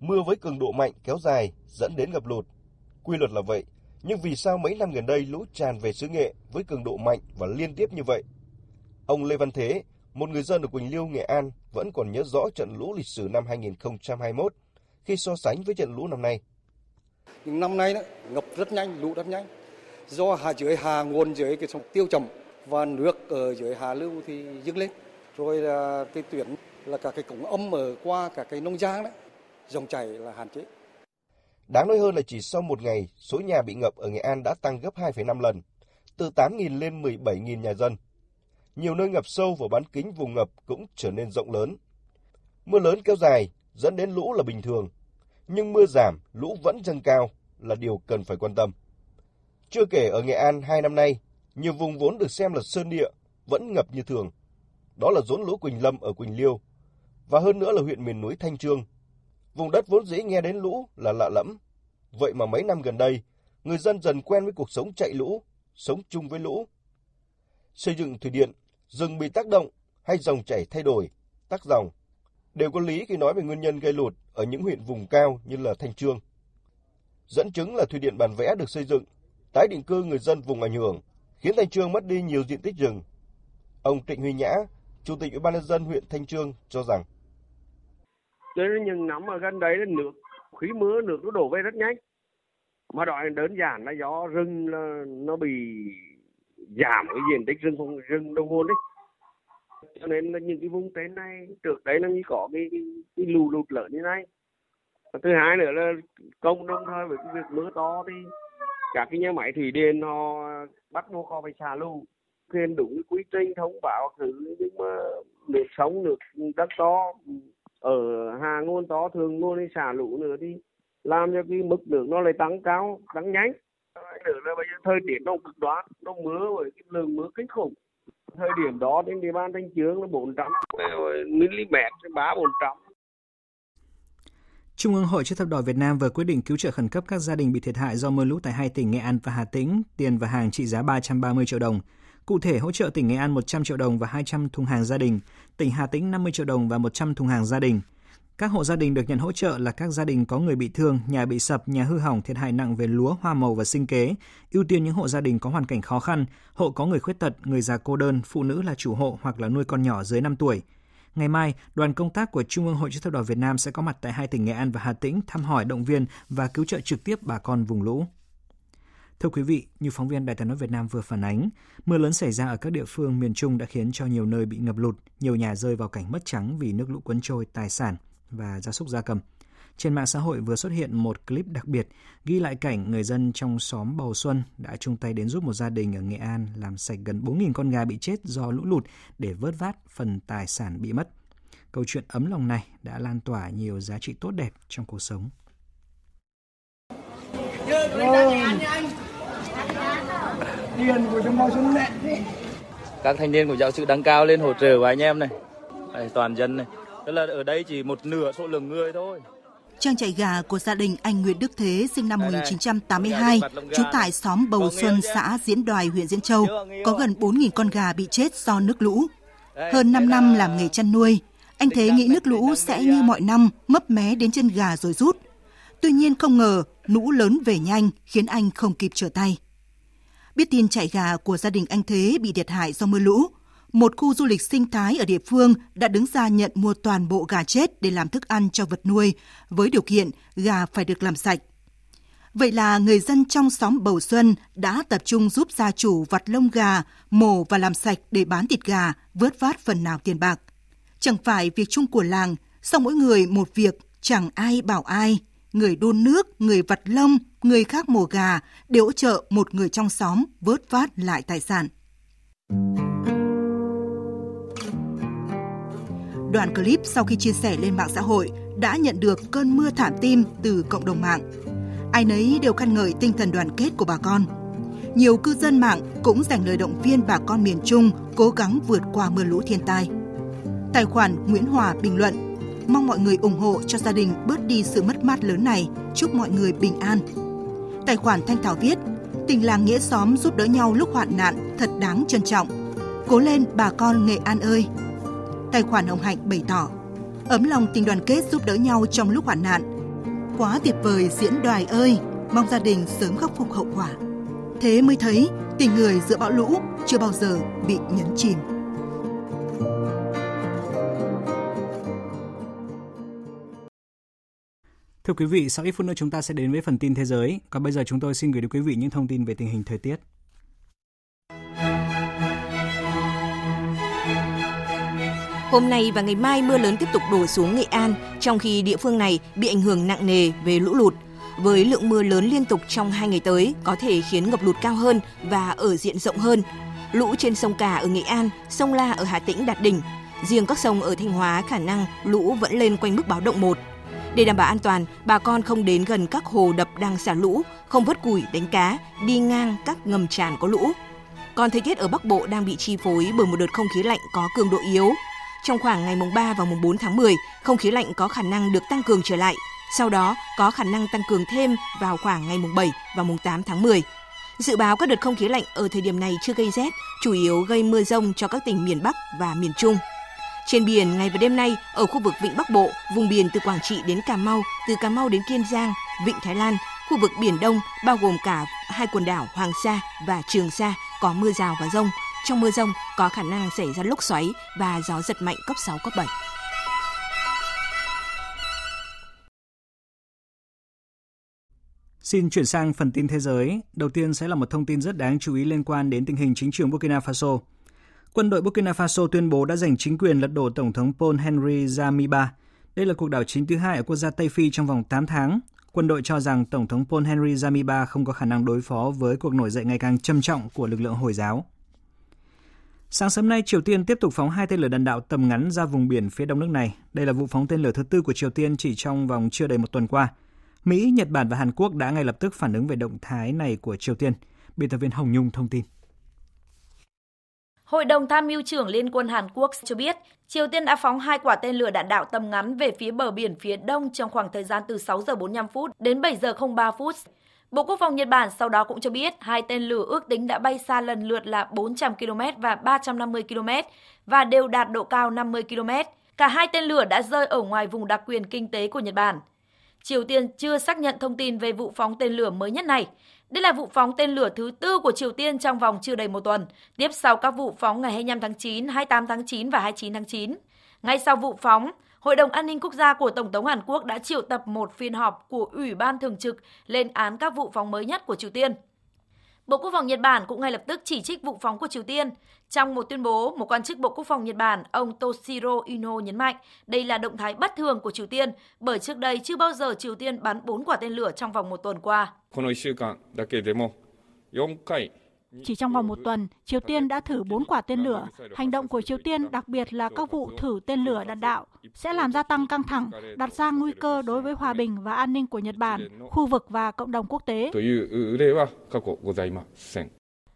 Mưa với cường độ mạnh kéo dài dẫn đến ngập lụt. Quy luật là vậy, nhưng vì sao mấy năm gần đây lũ tràn về xứ Nghệ với cường độ mạnh và liên tiếp như vậy? Ông Lê Văn Thế, một người dân ở Quỳnh Liêu, Nghệ An vẫn còn nhớ rõ trận lũ lịch sử năm 2021 khi so sánh với trận lũ năm nay. Nhưng năm nay đó, ngập rất nhanh, lũ rất nhanh. Do hạ dưới hà nguồn dưới cái sông tiêu chậm và nước ở dưới hà lưu thì dâng lên. Rồi là cái tuyển là cả cái cổng âm ở qua cả cái nông giang đấy, dòng chảy là hạn chế. Đáng nói hơn là chỉ sau một ngày, số nhà bị ngập ở Nghệ An đã tăng gấp 2,5 lần, từ 8.000 lên 17.000 nhà dân. Nhiều nơi ngập sâu và bán kính vùng ngập cũng trở nên rộng lớn. Mưa lớn kéo dài dẫn đến lũ là bình thường, nhưng mưa giảm, lũ vẫn dâng cao là điều cần phải quan tâm. Chưa kể ở Nghệ An hai năm nay, nhiều vùng vốn được xem là sơn địa vẫn ngập như thường. Đó là rốn lũ Quỳnh Lâm ở Quỳnh Liêu, và hơn nữa là huyện miền núi Thanh Trương. Vùng đất vốn dĩ nghe đến lũ là lạ lẫm. Vậy mà mấy năm gần đây, người dân dần quen với cuộc sống chạy lũ, sống chung với lũ. Xây dựng thủy điện, rừng bị tác động hay dòng chảy thay đổi, tắc dòng, đều có lý khi nói về nguyên nhân gây lụt ở những huyện vùng cao như là Thanh Trương. Dẫn chứng là thủy điện Bản Vẽ được xây dựng, tái định cư người dân vùng ảnh hưởng, khiến Thanh Trương mất đi nhiều diện tích rừng. Ông Trịnh Huy Nhã, Chủ tịch Ủy ban nhân dân huyện Thanh Trương cho rằng cho nên những nắm ở gần đấy là nước khí mưa nước nó đổ về rất nhanh. Mà đó đơn giản là do rừng là nó bị giảm cái diện tích rừng không rừng đông nguồn đấy. Cho nên là những cái vùng tên này trước đấy là như có cái, cái, cái lù lụt lớn như này. Và thứ hai nữa là công đồng thời với cái việc mưa to thì các cái nhà máy thủy điện họ bắt buộc họ phải xả lũ. Thuyền đúng quy trình thông báo thứ nhưng mà nước sống nước đất to ở hà nguồn to thường nguồn đi xả lũ nữa thì làm cho cái mức nước nó lại tăng cao tăng nhanh. Nữa là bây giờ thời tiết nó cực đoan nó mưa với cái lượng mưa kinh khủng. Thời điểm đó trên địa bàn thanh trương là 400 mm ba 400 Trung ương Hội chữ thập đỏ Việt Nam vừa quyết định cứu trợ khẩn cấp các gia đình bị thiệt hại do mưa lũ tại hai tỉnh Nghệ An và Hà Tĩnh, tiền và hàng trị giá 330 triệu đồng. Cụ thể hỗ trợ tỉnh Nghệ An 100 triệu đồng và 200 thùng hàng gia đình, tỉnh Hà Tĩnh 50 triệu đồng và 100 thùng hàng gia đình. Các hộ gia đình được nhận hỗ trợ là các gia đình có người bị thương, nhà bị sập, nhà hư hỏng, thiệt hại nặng về lúa, hoa màu và sinh kế. Ưu tiên những hộ gia đình có hoàn cảnh khó khăn, hộ có người khuyết tật, người già cô đơn, phụ nữ là chủ hộ hoặc là nuôi con nhỏ dưới 5 tuổi. Ngày mai, đoàn công tác của Trung ương Hội chữ thập đỏ Việt Nam sẽ có mặt tại hai tỉnh Nghệ An và Hà Tĩnh thăm hỏi, động viên và cứu trợ trực tiếp bà con vùng lũ. Thưa quý vị, như phóng viên Đài tiếng nói Việt Nam vừa phản ánh, mưa lớn xảy ra ở các địa phương miền Trung đã khiến cho nhiều nơi bị ngập lụt, nhiều nhà rơi vào cảnh mất trắng vì nước lũ cuốn trôi tài sản và gia súc gia cầm. Trên mạng xã hội vừa xuất hiện một clip đặc biệt ghi lại cảnh người dân trong xóm Bầu Xuân đã chung tay đến giúp một gia đình ở Nghệ An làm sạch gần 4.000 con gà bị chết do lũ lụt để vớt vát phần tài sản bị mất. Câu chuyện ấm lòng này đã lan tỏa nhiều giá trị tốt đẹp trong cuộc sống. Tiền của trong Bầu Xuân này. Các thanh niên của giáo sư đang cao lên hỗ trợ của anh em này, toàn dân này. Tức là ở đây chỉ một nửa số lượng người thôi. Trang trại gà của gia đình anh Nguyễn Đức Thế sinh năm 1982, trú tại xóm Bầu Xuân, xã Diễn Đoài, huyện Diễn Châu, có gần 4.000 con gà bị chết do nước lũ. Hơn 5 năm làm nghề chăn nuôi, anh Thế nghĩ nước lũ sẽ như mọi năm mấp mé đến chân gà rồi rút. Tuy nhiên không ngờ lũ lớn về nhanh khiến anh không kịp trở tay. Biết tin chạy gà của gia đình anh Thế bị thiệt hại do mưa lũ, một khu du lịch sinh thái ở địa phương đã đứng ra nhận mua toàn bộ gà chết để làm thức ăn cho vật nuôi, với điều kiện gà phải được làm sạch. Vậy là người dân trong xóm Bầu Xuân đã tập trung giúp gia chủ vặt lông gà, mổ và làm sạch để bán thịt gà, vớt vát phần nào tiền bạc. Chẳng phải việc chung của làng, song mỗi người một việc, chẳng ai bảo ai. Người đun nước, người vặt lông, người khác mổ gà để hỗ trợ một người trong xóm vớt vát lại tài sản. Đoạn clip sau khi chia sẻ lên mạng xã hội đã nhận được cơn mưa thảm tim từ cộng đồng mạng. Ai nấy đều khen ngợi tinh thần đoàn kết của bà con. Nhiều cư dân mạng cũng dành lời động viên bà con miền Trung cố gắng vượt qua mưa lũ thiên tai. Tài khoản Nguyễn Hòa bình luận Mong mọi người ủng hộ cho gia đình bớt đi sự mất mát lớn này. Chúc mọi người bình an. Tài khoản Thanh Thảo viết, Tình làng nghĩa xóm giúp đỡ nhau lúc hoạn nạn thật đáng trân trọng. Cố lên, bà con Nghệ An ơi! Tài khoản Hồng Hạnh bày tỏ, Ấm lòng tình đoàn kết giúp đỡ nhau trong lúc hoạn nạn. Quá tuyệt vời, diễn đoài ơi! Mong gia đình sớm khắc phục hậu quả. Thế mới thấy, tình người giữa bão lũ chưa bao giờ bị nhấn chìm. Thưa quý vị, sau ít phút nữa chúng ta sẽ đến với phần tin thế giới. Còn bây giờ chúng tôi xin gửi đến quý vị những thông tin về tình hình thời tiết. Hôm nay và ngày mai mưa lớn tiếp tục đổ xuống Nghệ An, trong khi địa phương này bị ảnh hưởng nặng nề về lũ lụt. Với lượng mưa lớn liên tục trong hai ngày tới có thể khiến ngập lụt cao hơn và ở diện rộng hơn. Lũ trên sông Cả ở Nghệ An, sông La ở Hà Tĩnh đạt đỉnh. Riêng các sông ở Thanh Hóa khả năng lũ vẫn lên quanh mức báo động 1. Để đảm bảo an toàn, bà con không đến gần các hồ đập đang xả lũ, không vớt củi, đánh cá, đi ngang các ngầm tràn có lũ. Còn thời tiết ở Bắc Bộ đang bị chi phối bởi một đợt không khí lạnh có cường độ yếu. Trong khoảng ngày mùng 3 và mùng 4 tháng 10, không khí lạnh có khả năng được tăng cường trở lại. Sau đó có khả năng tăng cường thêm vào khoảng ngày mùng 7 và mùng 8 tháng 10. Dự báo các đợt không khí lạnh ở thời điểm này chưa gây rét, chủ yếu gây mưa rông cho các tỉnh miền Bắc và miền Trung. Trên biển, ngày và đêm nay, ở khu vực Vịnh Bắc Bộ, vùng biển từ Quảng Trị đến Cà Mau, từ Cà Mau đến Kiên Giang, Vịnh Thái Lan, khu vực Biển Đông, bao gồm cả hai quần đảo Hoàng Sa và Trường Sa, có mưa rào và rông. Trong mưa rông có khả năng xảy ra lốc xoáy và gió giật mạnh cấp 6, cấp 7. Xin chuyển sang phần tin thế giới. Đầu tiên sẽ là một thông tin rất đáng chú ý liên quan đến tình hình chính trường Burkina Faso. Quân đội Burkina Faso tuyên bố đã giành chính quyền lật đổ Tổng thống Paul Henry Damiba. Đây là cuộc đảo chính thứ hai ở quốc gia Tây Phi trong vòng 8 tháng. Quân đội cho rằng Tổng thống Paul Henry Damiba không có khả năng đối phó với cuộc nổi dậy ngày càng trầm trọng của lực lượng Hồi giáo. Sáng sớm nay, Triều Tiên tiếp tục phóng hai tên lửa đạn đạo tầm ngắn ra vùng biển phía đông nước này. Đây là vụ phóng tên lửa thứ tư của Triều Tiên chỉ trong vòng chưa đầy một tuần qua. Mỹ, Nhật Bản và Hàn Quốc đã ngay lập tức phản ứng về động thái này của Triều Tiên. Biên tập viên Hồng Nhung thông tin. Hội đồng tham mưu trưởng Liên quân Hàn Quốc cho biết, Triều Tiên đã phóng hai quả tên lửa đạn đạo tầm ngắn về phía bờ biển phía đông trong khoảng thời gian từ 6 giờ 45 phút đến 7 giờ 03 phút. Bộ Quốc phòng Nhật Bản sau đó cũng cho biết hai tên lửa ước tính đã bay xa lần lượt là 400 km và 350 km và đều đạt độ cao 50 km. Cả hai tên lửa đã rơi ở ngoài vùng đặc quyền kinh tế của Nhật Bản. Triều Tiên chưa xác nhận thông tin về vụ phóng tên lửa mới nhất này. Đây là vụ phóng tên lửa thứ tư của Triều Tiên trong vòng chưa đầy một tuần, tiếp sau các vụ phóng ngày 25 tháng 9, 28 tháng 9 và 29 tháng 9. Ngay sau vụ phóng, Hội đồng An ninh Quốc gia của Tổng thống Hàn Quốc đã triệu tập một phiên họp của Ủy ban Thường trực lên án các vụ phóng mới nhất của Triều Tiên. Bộ Quốc phòng Nhật Bản cũng ngay lập tức chỉ trích vụ phóng của Triều Tiên. Trong một tuyên bố, một quan chức Bộ Quốc phòng Nhật Bản, ông Toshiro Ino nhấn mạnh đây là động thái bất thường của Triều Tiên, bởi trước đây chưa bao giờ Triều Tiên bắn 4 quả tên lửa trong vòng một tuần qua. Chỉ trong vòng một tuần, Triều Tiên đã thử 4 quả tên lửa. Hành động của Triều Tiên, đặc biệt là các vụ thử tên lửa đạn đạo, sẽ làm gia tăng căng thẳng, đặt ra nguy cơ đối với hòa bình và an ninh của Nhật Bản, khu vực và cộng đồng quốc tế.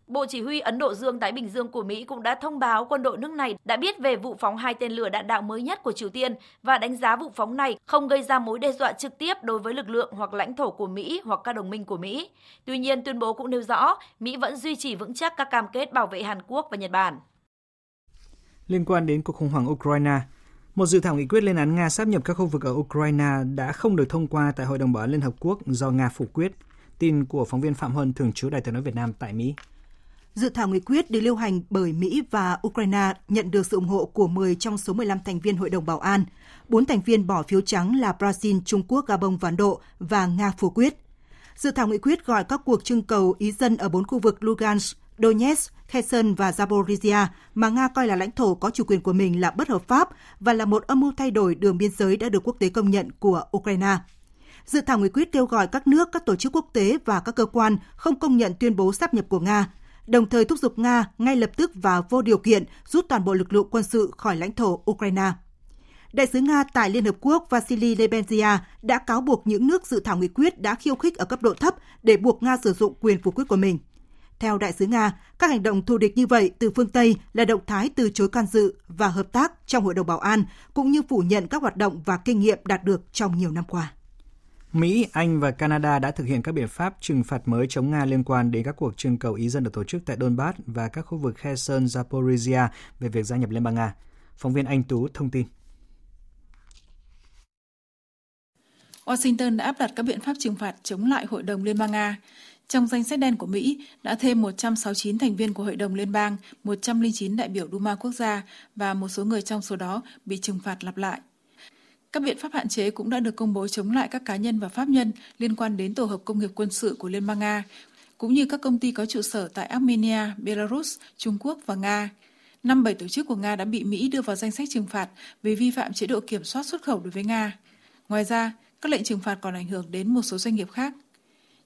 Bộ Chỉ huy Ấn Độ Dương-Thái Bình Dương của Mỹ cũng đã thông báo quân đội nước này đã biết về vụ phóng hai tên lửa đạn đạo mới nhất của Triều Tiên và đánh giá vụ phóng này không gây ra mối đe dọa trực tiếp đối với lực lượng hoặc lãnh thổ của Mỹ hoặc các đồng minh của Mỹ. Tuy nhiên, tuyên bố cũng nêu rõ Mỹ vẫn duy trì vững chắc các cam kết bảo vệ Hàn Quốc và Nhật Bản. Liên quan đến cuộc khủng hoảng Ukraine, một dự thảo nghị quyết lên án Nga sáp nhập các khu vực ở Ukraine đã không được thông qua tại Hội đồng Bảo an Liên Hợp Quốc do Nga phủ quyết. Tin của phóng viên Phạm Huân, thường trú Đài tiếng nói Việt Nam tại Mỹ. Dự thảo nghị quyết được lưu hành bởi Mỹ và Ukraine nhận được sự ủng hộ của 10 trong số 15 thành viên Hội đồng Bảo an. Bốn thành viên bỏ phiếu trắng là Brazil, Trung Quốc, Gabon và Ấn Độ và Nga phủ quyết. Dự thảo nghị quyết gọi các cuộc trưng cầu ý dân ở bốn khu vực Lugansk, Donetsk, Kherson và Zaporizhia mà Nga coi là lãnh thổ có chủ quyền của mình là bất hợp pháp và là một âm mưu thay đổi đường biên giới đã được quốc tế công nhận của Ukraine. Dự thảo nghị quyết kêu gọi các nước, các tổ chức quốc tế và các cơ quan không công nhận tuyên bố sáp nhập của Nga, đồng thời thúc giục Nga ngay lập tức và vô điều kiện rút toàn bộ lực lượng quân sự khỏi lãnh thổ Ukraine. Đại sứ Nga tại Liên Hợp Quốc Vasily Nebenzia đã cáo buộc những nước dự thảo nghị quyết đã khiêu khích ở cấp độ thấp để buộc Nga sử dụng quyền phủ quyết của mình. Theo đại sứ Nga, các hành động thù địch như vậy từ phương Tây là động thái từ chối can dự và hợp tác trong Hội đồng Bảo an, cũng như phủ nhận các hoạt động và kinh nghiệm đạt được trong nhiều năm qua. Mỹ, Anh và Canada đã thực hiện các biện pháp trừng phạt mới chống Nga liên quan đến các cuộc trưng cầu ý dân được tổ chức tại Donbass và các khu vực Kherson, Zaporizhia về việc gia nhập Liên bang Nga. Phóng viên Anh Tú thông tin. Washington đã áp đặt các biện pháp trừng phạt chống lại Hội đồng Liên bang Nga. Trong danh sách đen của Mỹ đã thêm 169 thành viên của Hội đồng Liên bang, 109 đại biểu Duma quốc gia và một số người trong số đó bị trừng phạt lặp lại. Các biện pháp hạn chế cũng đã được công bố chống lại các cá nhân và pháp nhân liên quan đến tổ hợp công nghiệp quân sự của Liên bang Nga, cũng như các công ty có trụ sở tại Armenia, Belarus, Trung Quốc và Nga. Năm bảy tổ chức của Nga đã bị Mỹ đưa vào danh sách trừng phạt vì vi phạm chế độ kiểm soát xuất khẩu đối với Nga. Ngoài ra, các lệnh trừng phạt còn ảnh hưởng đến một số doanh nghiệp khác.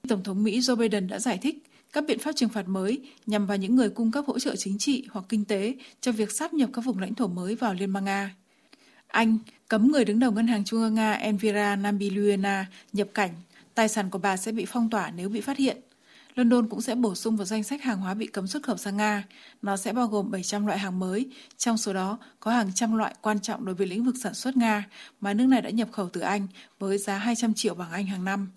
Tổng thống Mỹ Joe Biden đã giải thích các biện pháp trừng phạt mới nhằm vào những người cung cấp hỗ trợ chính trị hoặc kinh tế cho việc sáp nhập các vùng lãnh thổ mới vào Liên bang Nga. Anh cấm người đứng đầu Ngân hàng Trung ương Nga Elvira Nabiuliana nhập cảnh. Tài sản của bà sẽ bị phong tỏa nếu bị phát hiện. London cũng sẽ bổ sung vào danh sách hàng hóa bị cấm xuất khẩu sang Nga. Nó sẽ bao gồm 700 loại hàng mới, trong số đó có hàng trăm loại quan trọng đối với lĩnh vực sản xuất Nga mà nước này đã nhập khẩu từ Anh với giá 200 triệu bảng Anh hàng năm.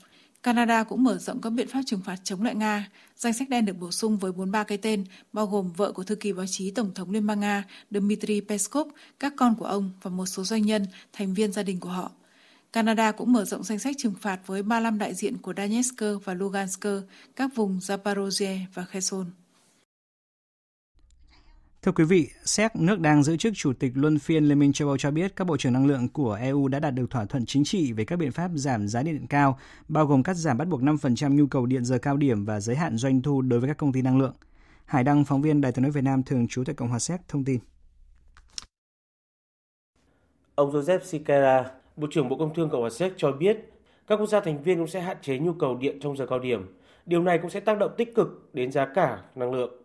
Canada cũng mở rộng các biện pháp trừng phạt chống lại Nga. Danh sách đen được bổ sung với 43 cái tên, bao gồm vợ của thư ký báo chí Tổng thống Liên bang Nga Dmitry Peskov, các con của ông và một số doanh nhân, thành viên gia đình của họ. Canada cũng mở rộng danh sách trừng phạt với 35 đại diện của Donetsk và Lugansk, các vùng Zaporozhye và Kherson. Thưa quý vị, Séc, nước đang giữ chức Chủ tịch Luân phiên Liên minh châu Âu cho biết các bộ trưởng năng lượng của EU đã đạt được thỏa thuận chính trị về các biện pháp giảm giá điện cao, bao gồm cắt giảm bắt buộc 5% nhu cầu điện giờ cao điểm và giới hạn doanh thu đối với các công ty năng lượng. Hải Đăng, phóng viên Đài tiếng nói Việt Nam thường trú tại Cộng hòa Séc thông tin. Ông Joseph Sikera, Bộ trưởng Bộ Công Thương Cộng hòa Séc cho biết các quốc gia thành viên cũng sẽ hạn chế nhu cầu điện trong giờ cao điểm. Điều này cũng sẽ tác động tích cực đến giá cả năng lượng.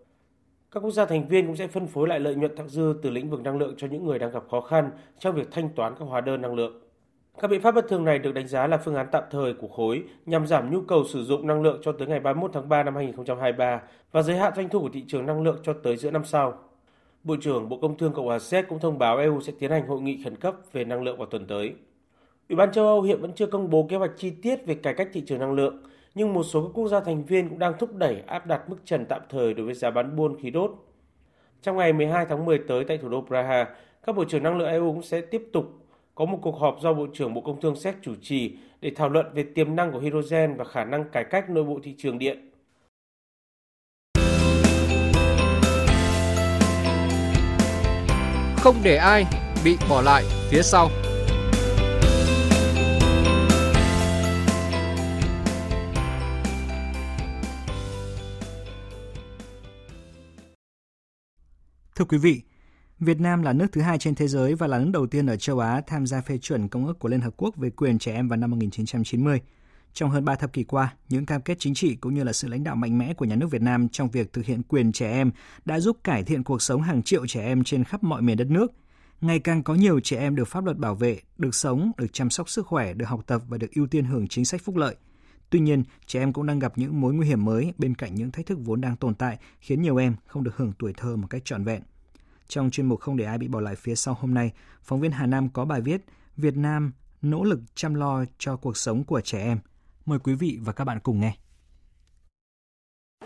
Các quốc gia thành viên cũng sẽ phân phối lại lợi nhuận thặng dư từ lĩnh vực năng lượng cho những người đang gặp khó khăn trong việc thanh toán các hóa đơn năng lượng. Các biện pháp bất thường này được đánh giá là phương án tạm thời của khối nhằm giảm nhu cầu sử dụng năng lượng cho tới ngày 31 tháng 3 năm 2023 và giới hạn doanh thu của thị trường năng lượng cho tới giữa năm sau. Bộ trưởng Bộ Công Thương Cộng hòa Séc cũng thông báo EU sẽ tiến hành hội nghị khẩn cấp về năng lượng vào tuần tới. Ủy ban châu Âu hiện vẫn chưa công bố kế hoạch chi tiết về cải cách thị trường năng lượng, nhưng một số các quốc gia thành viên cũng đang thúc đẩy áp đặt mức trần tạm thời đối với giá bán buôn khí đốt. Trong ngày 12 tháng 10 tới tại thủ đô Praha, các bộ trưởng năng lượng EU cũng sẽ tiếp tục có một cuộc họp do Bộ trưởng Bộ Công Thương Séc chủ trì để thảo luận về tiềm năng của hydrogen và khả năng cải cách nội bộ thị trường điện. Không để ai bị bỏ lại phía sau. Thưa quý vị, Việt Nam là nước thứ hai trên thế giới và là nước đầu tiên ở châu Á tham gia phê chuẩn Công ước của Liên Hợp Quốc về quyền trẻ em vào năm 1990. Trong hơn 3 thập kỷ qua, những cam kết chính trị cũng như là sự lãnh đạo mạnh mẽ của nhà nước Việt Nam trong việc thực hiện quyền trẻ em đã giúp cải thiện cuộc sống hàng triệu trẻ em trên khắp mọi miền đất nước. Ngày càng có nhiều trẻ em được pháp luật bảo vệ, được sống, được chăm sóc sức khỏe, được học tập và được ưu tiên hưởng chính sách phúc lợi. Tuy nhiên, trẻ em cũng đang gặp những mối nguy hiểm mới bên cạnh những thách thức vốn đang tồn tại khiến nhiều em không được hưởng tuổi thơ một cách trọn vẹn. Trong chuyên mục Không để ai bị bỏ lại phía sau hôm nay, phóng viên Hà Nam có bài viết Việt Nam nỗ lực chăm lo cho cuộc sống của trẻ em. Mời quý vị và các bạn cùng nghe.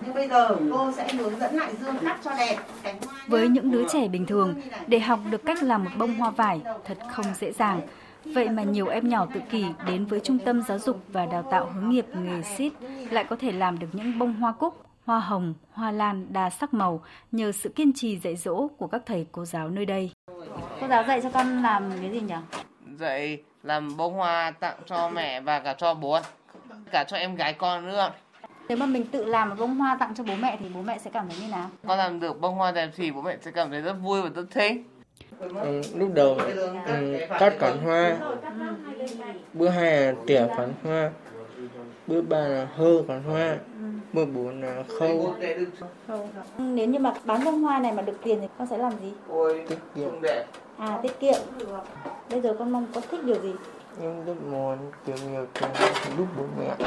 Nhưng bây giờ cô sẽ hướng dẫn lại dương cắt cho đẹp. Với những đứa trẻ bình thường, để học được cách làm một bông hoa vải thật không dễ dàng. Vậy mà nhiều em nhỏ tự kỷ đến với Trung tâm Giáo dục và Đào tạo hướng nghiệp nghề SIT lại có thể làm được những bông hoa cúc, hoa hồng, hoa lan đa sắc màu nhờ sự kiên trì dạy dỗ của các thầy cô giáo nơi đây. Cô giáo dạy cho con làm cái gì nhỉ? Dạy làm bông hoa tặng cho mẹ và cả cho bố, cả cho em gái con nữa. Nếu mà mình tự làm một bông hoa tặng cho bố mẹ thì bố mẹ sẽ cảm thấy như nào? Con làm được bông hoa đẹp thì bố mẹ sẽ cảm thấy rất vui và rất thích. Ừ, lúc đầu ừ, cắt cắn hoa, bữa hai là tỉa cắn hoa, bữa ba là hơ cắn hoa, bữa bốn là khâu. Nếu như mà bán bông hoa này mà được tiền thì con sẽ làm gì? Tiết kiệm. À tiết kiệm. Bây giờ con mong có thích điều gì? Em rất muốn kiếm nhiều tiền giúp bố mẹ.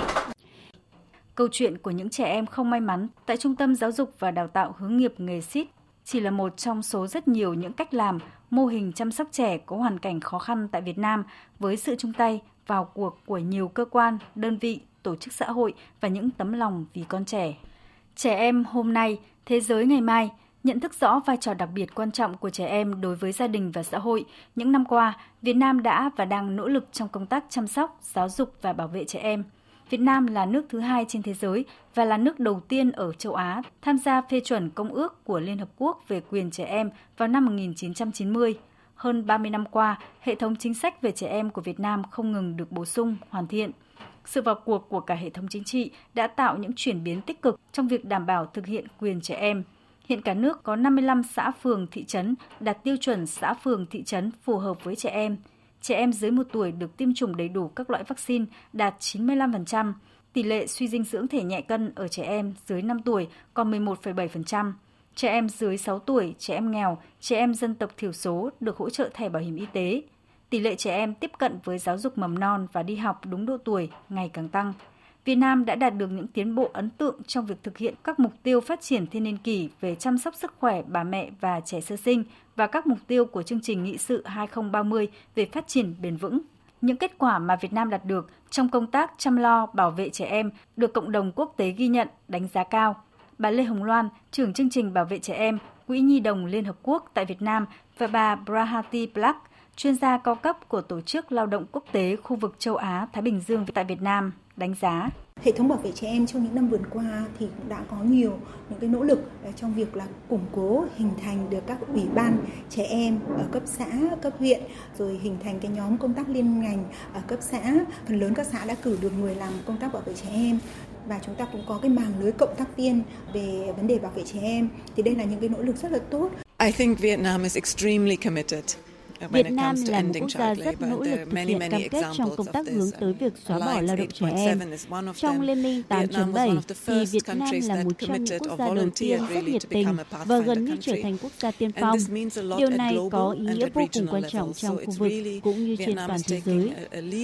Câu chuyện của những trẻ em không may mắn tại Trung tâm Giáo dục và Đào tạo hướng nghiệp nghề SIT chỉ là một trong số rất nhiều những cách làm, mô hình chăm sóc trẻ có hoàn cảnh khó khăn tại Việt Nam với sự chung tay vào cuộc của nhiều cơ quan, đơn vị, tổ chức xã hội và những tấm lòng vì con trẻ. Trẻ em hôm nay, thế giới ngày mai – Nhận thức rõ vai trò đặc biệt quan trọng của trẻ em đối với gia đình và xã hội, những năm qua, Việt Nam đã và đang nỗ lực trong công tác chăm sóc, giáo dục và bảo vệ trẻ em. Việt Nam là nước thứ hai trên thế giới và là nước đầu tiên ở châu Á tham gia phê chuẩn Công ước của Liên Hợp Quốc về quyền trẻ em vào năm 1990. Hơn 30 năm qua, hệ thống chính sách về trẻ em của Việt Nam không ngừng được bổ sung, hoàn thiện. Sự vào cuộc của cả hệ thống chính trị đã tạo những chuyển biến tích cực trong việc đảm bảo thực hiện quyền trẻ em – Hiện cả nước có 55 xã phường thị trấn đạt tiêu chuẩn xã phường thị trấn phù hợp với trẻ em. Trẻ em dưới 1 tuổi được tiêm chủng đầy đủ các loại vaccine đạt 95%. Tỷ lệ suy dinh dưỡng thể nhẹ cân ở trẻ em dưới 5 tuổi còn 11,7%. Trẻ em dưới 6 tuổi, trẻ em nghèo, trẻ em dân tộc thiểu số được hỗ trợ thẻ bảo hiểm y tế. Tỷ lệ trẻ em tiếp cận với giáo dục mầm non và đi học đúng độ tuổi ngày càng tăng. Việt Nam đã đạt được những tiến bộ ấn tượng trong việc thực hiện các mục tiêu phát triển thiên niên kỷ về chăm sóc sức khỏe bà mẹ và trẻ sơ sinh và các mục tiêu của chương trình nghị sự 2030 về phát triển bền vững. Những kết quả mà Việt Nam đạt được trong công tác chăm lo bảo vệ trẻ em được cộng đồng quốc tế ghi nhận, đánh giá cao. Bà Lê Hồng Loan, trưởng chương trình bảo vệ trẻ em, Quỹ Nhi đồng Liên Hợp Quốc tại Việt Nam và bà Brahati Black, chuyên gia cao cấp của Tổ chức Lao động Quốc tế khu vực châu Á Thái Bình Dương tại Việt Nam đánh giá. Hệ thống bảo vệ trẻ em trong những năm vừa qua thì cũng đã có nhiều những cái nỗ lực trong việc là củng cố hình thành được các ủy ban trẻ em ở cấp xã cấp huyện rồi hình thành cái nhóm công tác liên ngành ở cấp xã. Phần lớn các xã đã cử được người làm công tác bảo vệ trẻ em và chúng ta cũng có cái mạng lưới cộng tác viên về vấn đề bảo vệ trẻ em. Thì đây là những cái nỗ lực rất là tốt. I think Vietnam is extremely committed Việt Nam là một quốc gia rất nỗ lực thực hiện cam kết trong công tác hướng tới việc xóa bỏ lao động trẻ em. Trong Liên minh 8.7 thì Việt Nam là một trong những quốc gia đầu tiên rất nhiệt tình và gần như trở thành quốc gia tiên phong. Điều này có ý nghĩa vô cùng quan trọng trong khu vực cũng như trên toàn thế giới.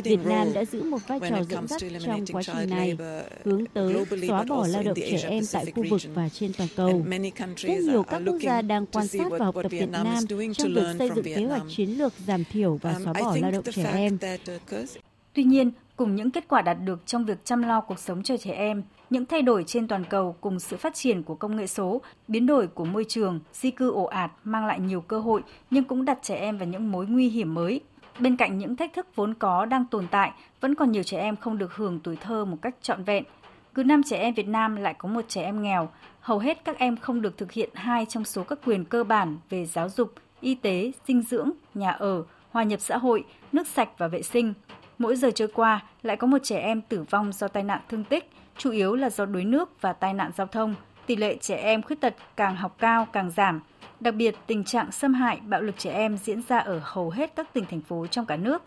Việt Nam đã giữ một vai trò dẫn dắt trong quá trình này, hướng tới xóa bỏ lao động trẻ em tại khu vực và trên toàn cầu. Rất nhiều các quốc gia đang quan sát và học tập Việt Nam trong việc xây dựng kế hoạch chiến lược giảm thiểu và um, xóa bỏ lao động trẻ em. Tuy nhiên, cùng những kết quả đạt được trong việc chăm lo cuộc sống cho trẻ em, những thay đổi trên toàn cầu cùng sự phát triển của công nghệ số, biến đổi của môi trường, di cư ồ ạt mang lại nhiều cơ hội nhưng cũng đặt trẻ em vào những mối nguy hiểm mới. Bên cạnh những thách thức vốn có đang tồn tại, vẫn còn nhiều trẻ em không được hưởng tuổi thơ một cách trọn vẹn. Cứ năm trẻ em Việt Nam lại có một trẻ em nghèo, hầu hết các em không được thực hiện hai trong số các quyền cơ bản về giáo dục, y tế, dinh dưỡng, nhà ở, hòa nhập xã hội, nước sạch và vệ sinh. Mỗi giờ trôi qua lại có một trẻ em tử vong do tai nạn thương tích, chủ yếu là do đuối nước và tai nạn giao thông. Tỷ lệ trẻ em khuyết tật càng học cao càng giảm. Đặc biệt, tình trạng xâm hại, bạo lực trẻ em diễn ra ở hầu hết các tỉnh thành phố trong cả nước.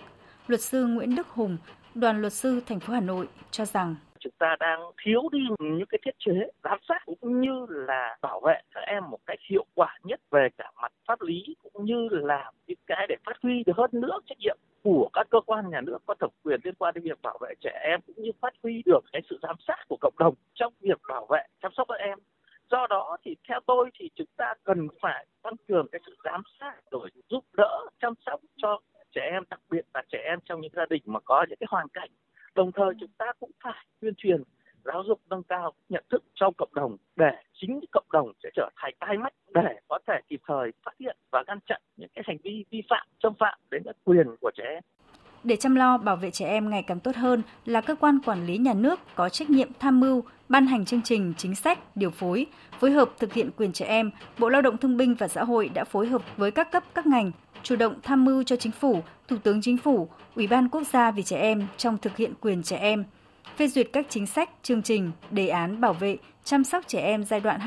Luật sư Nguyễn Đức Hùng, đoàn luật sư thành phố Hà Nội cho rằng chúng ta đang thiếu đi những cái thiết chế giám sát cũng như là bảo vệ các em một cách hiệu quả nhất về cả mặt pháp lý cũng như là những cái để phát huy được hơn nữa trách nhiệm của các cơ quan nhà nước, có thẩm quyền liên quan đến việc bảo vệ trẻ em cũng như phát huy được cái sự giám sát của cộng đồng trong việc bảo vệ, chăm sóc các em. Do đó thì theo tôi thì chúng ta cần phải tăng cường cái sự giám sát rồi giúp đỡ, chăm sóc cho trẻ em, đặc biệt là trẻ em trong những gia đình mà có những cái hoàn cảnh đồng thời chúng ta cũng phải tuyên truyền, giáo dục, nâng cao nhận thức trong cộng đồng để chính cộng đồng sẽ trở thành tai mắt để có thể kịp thời phát hiện và ngăn chặn những cái hành vi vi phạm, xâm phạm đến các quyền của trẻ em. Để chăm lo bảo vệ trẻ em ngày càng tốt hơn là cơ quan quản lý nhà nước có trách nhiệm tham mưu, ban hành chương trình, chính sách, điều phối, phối hợp thực hiện quyền trẻ em, Bộ Lao động Thương binh và Xã hội đã phối hợp với các cấp các ngành chủ động tham mưu cho chính phủ, Thủ tướng Chính phủ, Ủy ban Quốc gia vì trẻ em trong thực hiện quyền trẻ em, phê duyệt các chính sách, chương trình, đề án bảo vệ, chăm sóc trẻ em giai đoạn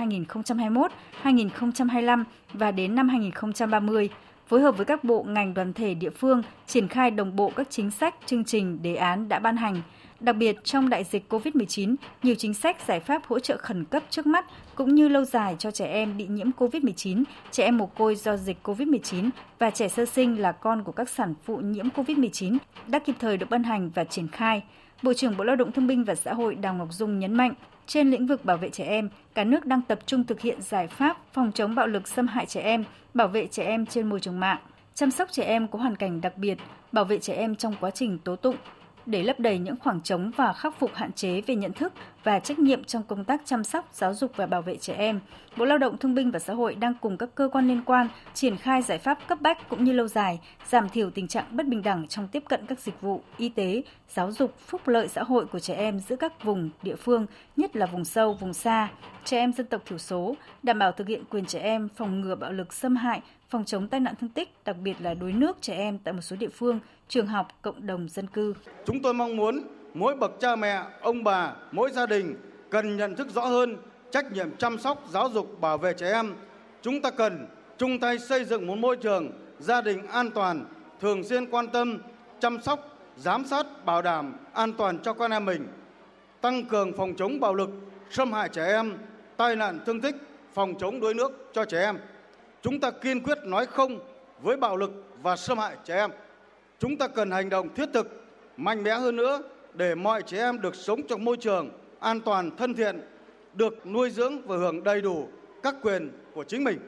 2021-2025 và đến năm 2030, phối hợp với các bộ ngành đoàn thể địa phương triển khai đồng bộ các chính sách, chương trình, đề án đã ban hành – Đặc biệt trong đại dịch COVID-19, nhiều chính sách giải pháp hỗ trợ khẩn cấp trước mắt cũng như lâu dài cho trẻ em bị nhiễm COVID-19, trẻ em mồ côi do dịch COVID-19 và trẻ sơ sinh là con của các sản phụ nhiễm COVID-19 đã kịp thời được ban hành và triển khai. Bộ trưởng Bộ Lao động Thương binh và Xã hội Đào Ngọc Dung nhấn mạnh, trên lĩnh vực bảo vệ trẻ em, cả nước đang tập trung thực hiện giải pháp phòng chống bạo lực xâm hại trẻ em, bảo vệ trẻ em trên môi trường mạng, chăm sóc trẻ em có hoàn cảnh đặc biệt, bảo vệ trẻ em trong quá trình tố tụng, để lấp đầy những khoảng trống và khắc phục hạn chế về nhận thức và trách nhiệm trong công tác chăm sóc, giáo dục và bảo vệ trẻ em. Bộ Lao động Thương binh và Xã hội đang cùng các cơ quan liên quan triển khai giải pháp cấp bách cũng như lâu dài, giảm thiểu tình trạng bất bình đẳng trong tiếp cận các dịch vụ y tế, giáo dục, phúc lợi xã hội của trẻ em giữa các vùng địa phương, nhất là vùng sâu, vùng xa, trẻ em dân tộc thiểu số, đảm bảo thực hiện quyền trẻ em, phòng ngừa bạo lực xâm hại, phòng chống tai nạn thương tích, đặc biệt là đuối nước trẻ em tại một số địa phương, trường học, cộng đồng dân cư. Chúng tôi mong muốn mỗi bậc cha mẹ, ông bà, mỗi gia đình cần nhận thức rõ hơn trách nhiệm chăm sóc, giáo dục, bảo vệ trẻ em. Chúng ta cần chung tay xây dựng một môi trường gia đình an toàn, thường xuyên quan tâm, chăm sóc, giám sát, bảo đảm an toàn cho con em mình, tăng cường phòng chống bạo lực, xâm hại trẻ em, tai nạn thương tích, phòng chống đuối nước cho trẻ em. Chúng ta kiên quyết nói không với bạo lực và xâm hại trẻ em. Chúng ta cần hành động thiết thực, mạnh mẽ hơn nữa để mọi trẻ em được sống trong môi trường an toàn, thân thiện, được nuôi dưỡng và hưởng đầy đủ các quyền của chính mình.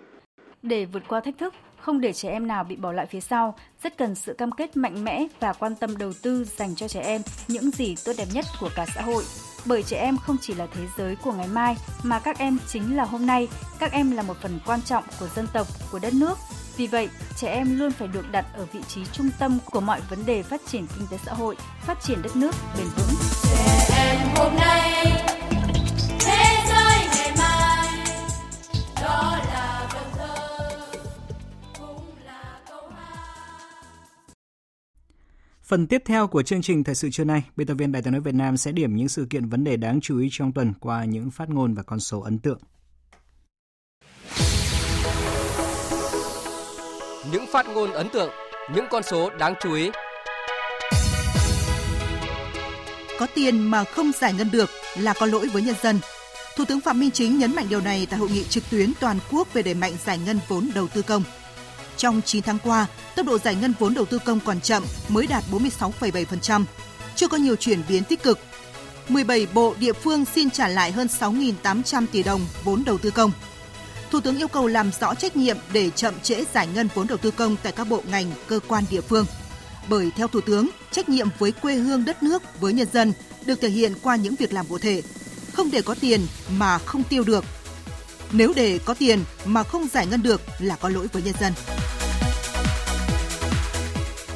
Để vượt qua thách thức, không để trẻ em nào bị bỏ lại phía sau, rất cần sự cam kết mạnh mẽ và quan tâm đầu tư dành cho trẻ em những gì tốt đẹp nhất của cả xã hội. Bởi trẻ em không chỉ là thế giới của ngày mai, mà các em chính là hôm nay, các em là một phần quan trọng của dân tộc, của đất nước. Vì vậy, trẻ em luôn phải được đặt ở vị trí trung tâm của mọi vấn đề phát triển kinh tế xã hội, phát triển đất nước bền vững. Trẻ em hôm nay, Phần tiếp theo của chương trình Thời sự trưa nay, biên tập viên Đài tiếng nói Việt Nam sẽ điểm những sự kiện vấn đề đáng chú ý trong tuần qua những phát ngôn và con số ấn tượng. những phát ngôn ấn tượng, những con số đáng chú ý. Có tiền mà không giải ngân được là có lỗi với nhân dân. Thủ tướng Phạm Minh Chính nhấn mạnh điều này tại hội nghị trực tuyến toàn quốc về đẩy mạnh giải ngân vốn đầu tư công. Trong 9 tháng qua, tốc độ giải ngân vốn đầu tư công còn chậm, mới đạt 46,7%, chưa có nhiều chuyển biến tích cực. 17 bộ địa phương xin trả lại hơn 6.800 tỷ đồng vốn đầu tư công – Thủ tướng yêu cầu làm rõ trách nhiệm để chậm trễ giải ngân vốn đầu tư công tại các bộ ngành, cơ quan địa phương. Bởi theo Thủ tướng, trách nhiệm với quê hương đất nước, với nhân dân được thể hiện qua những việc làm cụ thể. Không để có tiền mà không tiêu được. Nếu để có tiền mà không giải ngân được là có lỗi với nhân dân.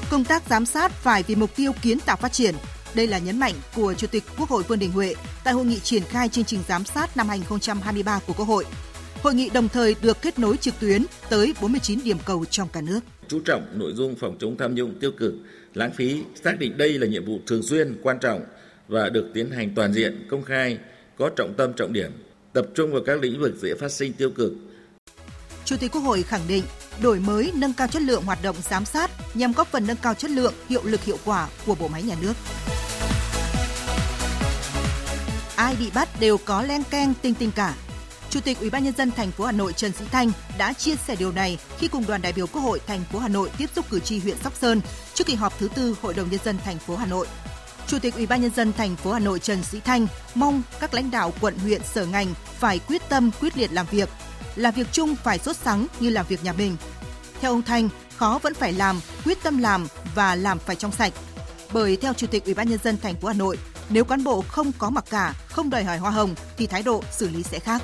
Công tác giám sát phải vì mục tiêu kiến tạo phát triển. Đây là nhấn mạnh của Chủ tịch Quốc hội Vương Đình Huệ tại hội nghị triển khai chương trình giám sát năm 2023 của Quốc hội Hội nghị đồng thời được kết nối trực tuyến tới 49 điểm cầu trong cả nước. Chú trọng nội dung phòng chống tham nhũng tiêu cực, lãng phí, xác định đây là nhiệm vụ thường xuyên, quan trọng và được tiến hành toàn diện, công khai, có trọng tâm trọng điểm, tập trung vào các lĩnh vực dễ phát sinh tiêu cực. Chủ tịch Quốc hội khẳng định đổi mới nâng cao chất lượng hoạt động giám sát nhằm góp phần nâng cao chất lượng, hiệu lực hiệu quả của bộ máy nhà nước. Ai bị bắt đều có len keng tinh tinh cả, Chủ tịch Ủy ban nhân dân thành phố Hà Nội Trần Sĩ Thanh đã chia sẻ điều này khi cùng đoàn đại biểu Quốc hội thành phố Hà Nội tiếp xúc cử tri huyện Sóc Sơn trước kỳ họp thứ tư Hội đồng nhân dân thành phố Hà Nội. Chủ tịch Ủy ban nhân dân thành phố Hà Nội Trần Sĩ Thanh mong các lãnh đạo quận huyện sở ngành phải quyết tâm quyết liệt làm việc, làm việc chung phải sốt sắng như làm việc nhà mình. Theo ông Thanh, khó vẫn phải làm, quyết tâm làm và làm phải trong sạch. Bởi theo Chủ tịch Ủy ban nhân dân thành phố Hà Nội, nếu cán bộ không có mặc cả, không đòi hỏi hoa hồng thì thái độ xử lý sẽ khác.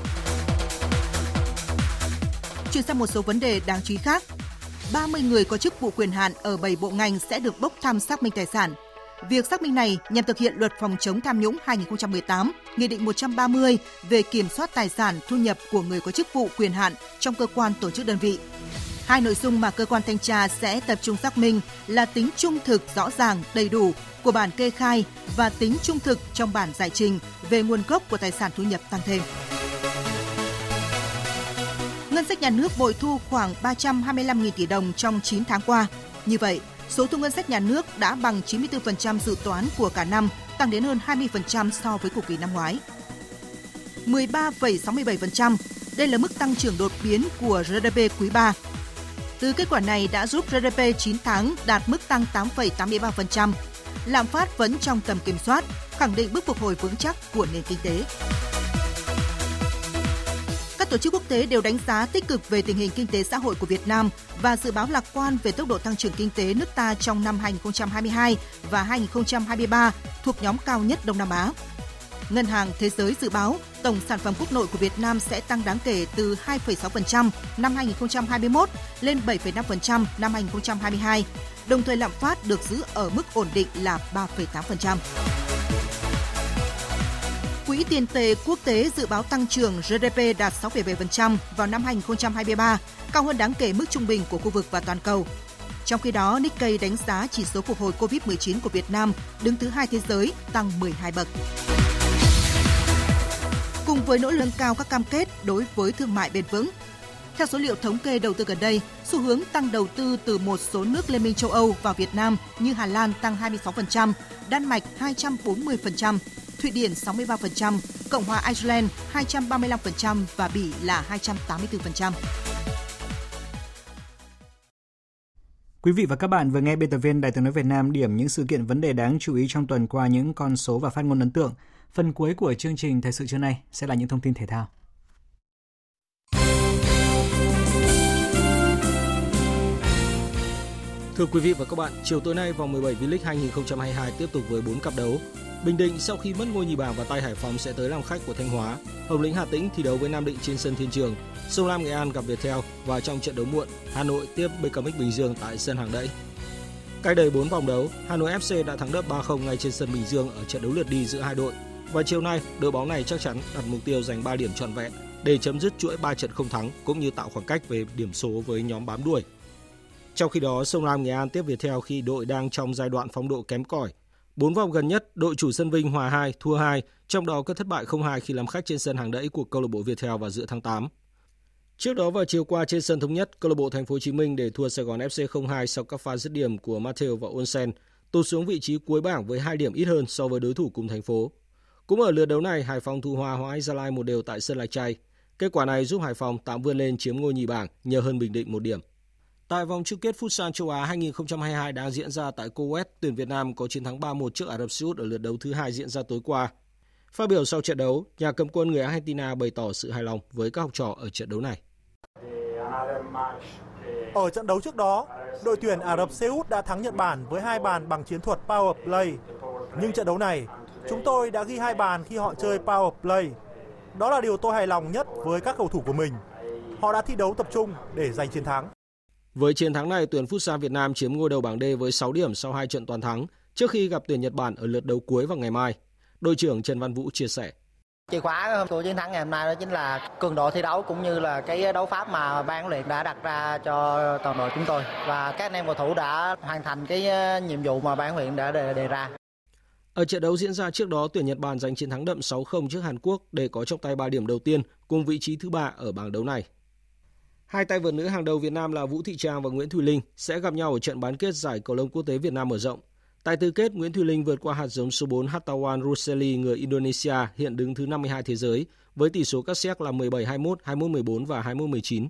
Chuyển sang một số vấn đề đáng chú ý khác. 30 người có chức vụ quyền hạn ở 7 bộ ngành sẽ được bốc thăm xác minh tài sản. Việc xác minh này nhằm thực hiện luật phòng chống tham nhũng 2018, Nghị định 130 về kiểm soát tài sản thu nhập của người có chức vụ quyền hạn trong cơ quan tổ chức đơn vị. Hai nội dung mà cơ quan thanh tra sẽ tập trung xác minh là tính trung thực rõ ràng, đầy đủ của bản kê khai và tính trung thực trong bản giải trình về nguồn gốc của tài sản thu nhập tăng thêm. Ngân sách nhà nước bội thu khoảng 325.000 tỷ đồng trong 9 tháng qua. Như vậy, số thu ngân sách nhà nước đã bằng 94% dự toán của cả năm, tăng đến hơn 20% so với cùng kỳ năm ngoái. 13,67%, đây là mức tăng trưởng đột biến của GDP quý 3. Từ kết quả này đã giúp GDP 9 tháng đạt mức tăng 8,83%. lạm phát vẫn trong tầm kiểm soát, khẳng định bước phục hồi vững chắc của nền kinh tế. Các tổ chức quốc tế đều đánh giá tích cực về tình hình kinh tế xã hội của Việt Nam và dự báo lạc quan về tốc độ tăng trưởng kinh tế nước ta trong năm 2022 và 2023 thuộc nhóm cao nhất Đông Nam Á. Ngân hàng Thế giới dự báo tổng sản phẩm quốc nội của Việt Nam sẽ tăng đáng kể từ 2,6% năm 2021 lên 7,5% năm 2022, đồng thời lạm phát được giữ ở mức ổn định là 3,8%. Quỹ tiền tệ quốc tế dự báo tăng trưởng GDP đạt 6,7% vào năm 2023, cao hơn đáng kể mức trung bình của khu vực và toàn cầu. Trong khi đó, Nikkei đánh giá chỉ số phục hồi COVID-19 của Việt Nam đứng thứ hai thế giới, tăng 12 bậc. Cùng với nỗ lực cao các cam kết đối với thương mại bền vững, theo số liệu thống kê đầu tư gần đây, xu hướng tăng đầu tư từ một số nước Liên minh châu Âu vào Việt Nam như Hà Lan tăng 26%, Đan Mạch 240%, Thụy Điển 63%, Cộng hòa Ireland 235% và Bỉ là 284%. Quý vị và các bạn vừa nghe biên tập viên Đài tiếng nói Việt Nam điểm những sự kiện vấn đề đáng chú ý trong tuần qua những con số và phát ngôn ấn tượng. Phần cuối của chương trình thời sự trưa nay sẽ là những thông tin thể thao. Thưa quý vị và các bạn, chiều tối nay vòng 17 V-League 2022 tiếp tục với 4 cặp đấu. Bình Định sau khi mất ngôi nhì bảng và tay Hải Phòng sẽ tới làm khách của Thanh Hóa. Hồng Lĩnh Hà Tĩnh thi đấu với Nam Định trên sân Thiên Trường. Sông Lam Nghệ An gặp Viettel và trong trận đấu muộn, Hà Nội tiếp BKMX Bình Dương tại sân Hàng Đẫy. Cách đây 4 vòng đấu, Hà Nội FC đã thắng đậm 3-0 ngay trên sân Bình Dương ở trận đấu lượt đi giữa hai đội. Và chiều nay, đội bóng này chắc chắn đặt mục tiêu giành 3 điểm trọn vẹn để chấm dứt chuỗi 3 trận không thắng cũng như tạo khoảng cách về điểm số với nhóm bám đuổi. Trong khi đó, Sông Lam Nghệ An tiếp Viettel khi đội đang trong giai đoạn phong độ kém cỏi. Bốn vòng gần nhất, đội chủ sân Vinh hòa 2, thua 2, trong đó có thất bại 0-2 khi làm khách trên sân hàng đẫy của câu lạc bộ Viettel vào giữa tháng 8. Trước đó vào chiều qua trên sân thống nhất, câu lạc bộ Thành phố Hồ Chí Minh để thua Sài Gòn FC 0-2 sau các pha dứt điểm của Matteo và Onsen tụt xuống vị trí cuối bảng với 2 điểm ít hơn so với đối thủ cùng thành phố. Cũng ở lượt đấu này, Hải Phòng thu hòa Hóa Gia Lai một đều tại sân Lạch Tray. Kết quả này giúp Hải Phòng tạm vươn lên chiếm ngôi nhì bảng nhờ hơn Bình Định một điểm. Tại vòng chung kết Futsal châu Á 2022 đang diễn ra tại Kuwait, tuyển Việt Nam có chiến thắng 3-1 trước Ả Rập Xê Út ở lượt đấu thứ hai diễn ra tối qua. Phát biểu sau trận đấu, nhà cầm quân người Argentina bày tỏ sự hài lòng với các học trò ở trận đấu này. Ở trận đấu trước đó, đội tuyển Ả Rập Xê Út đã thắng Nhật Bản với hai bàn bằng chiến thuật power play. Nhưng trận đấu này, chúng tôi đã ghi hai bàn khi họ chơi power play. Đó là điều tôi hài lòng nhất với các cầu thủ của mình. Họ đã thi đấu tập trung để giành chiến thắng. Với chiến thắng này, tuyển Futsal Việt Nam chiếm ngôi đầu bảng D với 6 điểm sau hai trận toàn thắng trước khi gặp tuyển Nhật Bản ở lượt đấu cuối vào ngày mai. Đội trưởng Trần Văn Vũ chia sẻ. Chìa khóa của chiến thắng ngày hôm nay đó chính là cường độ thi đấu cũng như là cái đấu pháp mà ban luyện đã đặt ra cho toàn đội chúng tôi và các anh em cầu thủ đã hoàn thành cái nhiệm vụ mà ban luyện đã đề, đề ra. Ở trận đấu diễn ra trước đó, tuyển Nhật Bản giành chiến thắng đậm 6-0 trước Hàn Quốc để có trong tay 3 điểm đầu tiên cùng vị trí thứ ba ở bảng đấu này. Hai tay vợt nữ hàng đầu Việt Nam là Vũ Thị Trang và Nguyễn Thùy Linh sẽ gặp nhau ở trận bán kết giải cầu lông quốc tế Việt Nam mở rộng. Tại tứ kết, Nguyễn Thùy Linh vượt qua hạt giống số 4 Hattawan Ruseli người Indonesia hiện đứng thứ 52 thế giới với tỷ số các xét là 17-21, 21-14 và 21-19.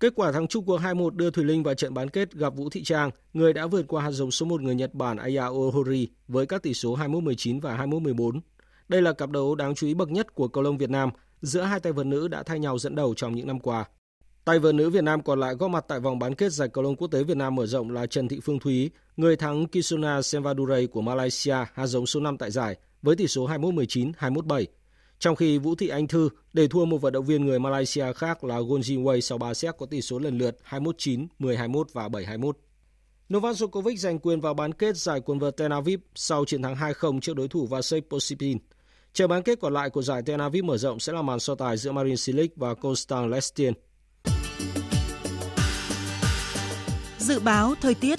Kết quả thắng chung cuộc 2-1 đưa Thùy Linh vào trận bán kết gặp Vũ Thị Trang, người đã vượt qua hạt giống số 1 người Nhật Bản Aya Ohori với các tỷ số 21-19 và 21-14. Đây là cặp đấu đáng chú ý bậc nhất của cầu lông Việt Nam giữa hai tay vợt nữ đã thay nhau dẫn đầu trong những năm qua. Tay vợt nữ Việt Nam còn lại góp mặt tại vòng bán kết giải cầu lông quốc tế Việt Nam mở rộng là Trần Thị Phương Thúy, người thắng Kisuna Senvadurai của Malaysia hạt giống số 5 tại giải với tỷ số 21-19, 21-7. Trong khi Vũ Thị Anh Thư để thua một vận động viên người Malaysia khác là Gonjin Wei sau 3 set có tỷ số lần lượt 21-9, 10-21 và 7-21. Novak Djokovic giành quyền vào bán kết giải quần vợt Tel Aviv sau chiến thắng 2-0 trước đối thủ Vasek Posipin. Trận bán kết còn lại của giải Tel Aviv mở rộng sẽ là màn so tài giữa Marin Cilic và Constant Lestien. Dự báo thời tiết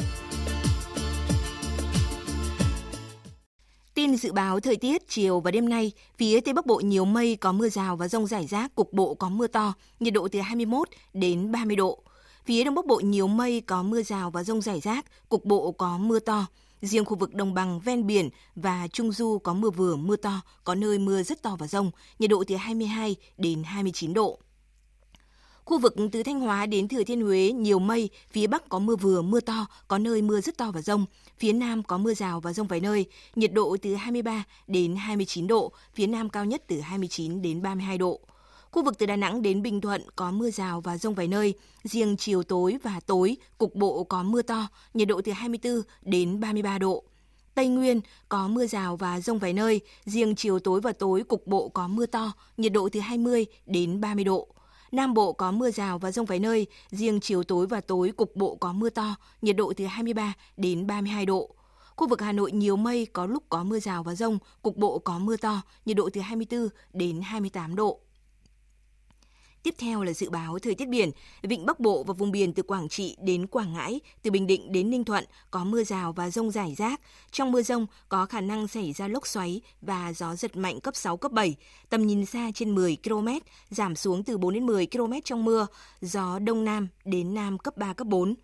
Tin dự báo thời tiết chiều và đêm nay, phía Tây Bắc Bộ nhiều mây có mưa rào và rông rải rác, cục bộ có mưa to, nhiệt độ từ 21 đến 30 độ. Phía Đông Bắc Bộ nhiều mây có mưa rào và rông rải rác, cục bộ có mưa to. Riêng khu vực đồng bằng ven biển và Trung Du có mưa vừa mưa to, có nơi mưa rất to và rông, nhiệt độ từ 22 đến 29 độ. Khu vực từ Thanh Hóa đến Thừa Thiên Huế nhiều mây, phía Bắc có mưa vừa, mưa to, có nơi mưa rất to và rông. Phía Nam có mưa rào và rông vài nơi, nhiệt độ từ 23 đến 29 độ, phía Nam cao nhất từ 29 đến 32 độ. Khu vực từ Đà Nẵng đến Bình Thuận có mưa rào và rông vài nơi, riêng chiều tối và tối cục bộ có mưa to, nhiệt độ từ 24 đến 33 độ. Tây Nguyên có mưa rào và rông vài nơi, riêng chiều tối và tối cục bộ có mưa to, nhiệt độ từ 20 đến 30 độ. Nam Bộ có mưa rào và rông vài nơi, riêng chiều tối và tối cục bộ có mưa to, nhiệt độ từ 23 đến 32 độ. Khu vực Hà Nội nhiều mây, có lúc có mưa rào và rông, cục bộ có mưa to, nhiệt độ từ 24 đến 28 độ. Tiếp theo là dự báo thời tiết biển. Vịnh Bắc Bộ và vùng biển từ Quảng Trị đến Quảng Ngãi, từ Bình Định đến Ninh Thuận có mưa rào và rông rải rác. Trong mưa rông có khả năng xảy ra lốc xoáy và gió giật mạnh cấp 6, cấp 7. Tầm nhìn xa trên 10 km, giảm xuống từ 4 đến 10 km trong mưa. Gió Đông Nam đến Nam cấp 3, cấp 4.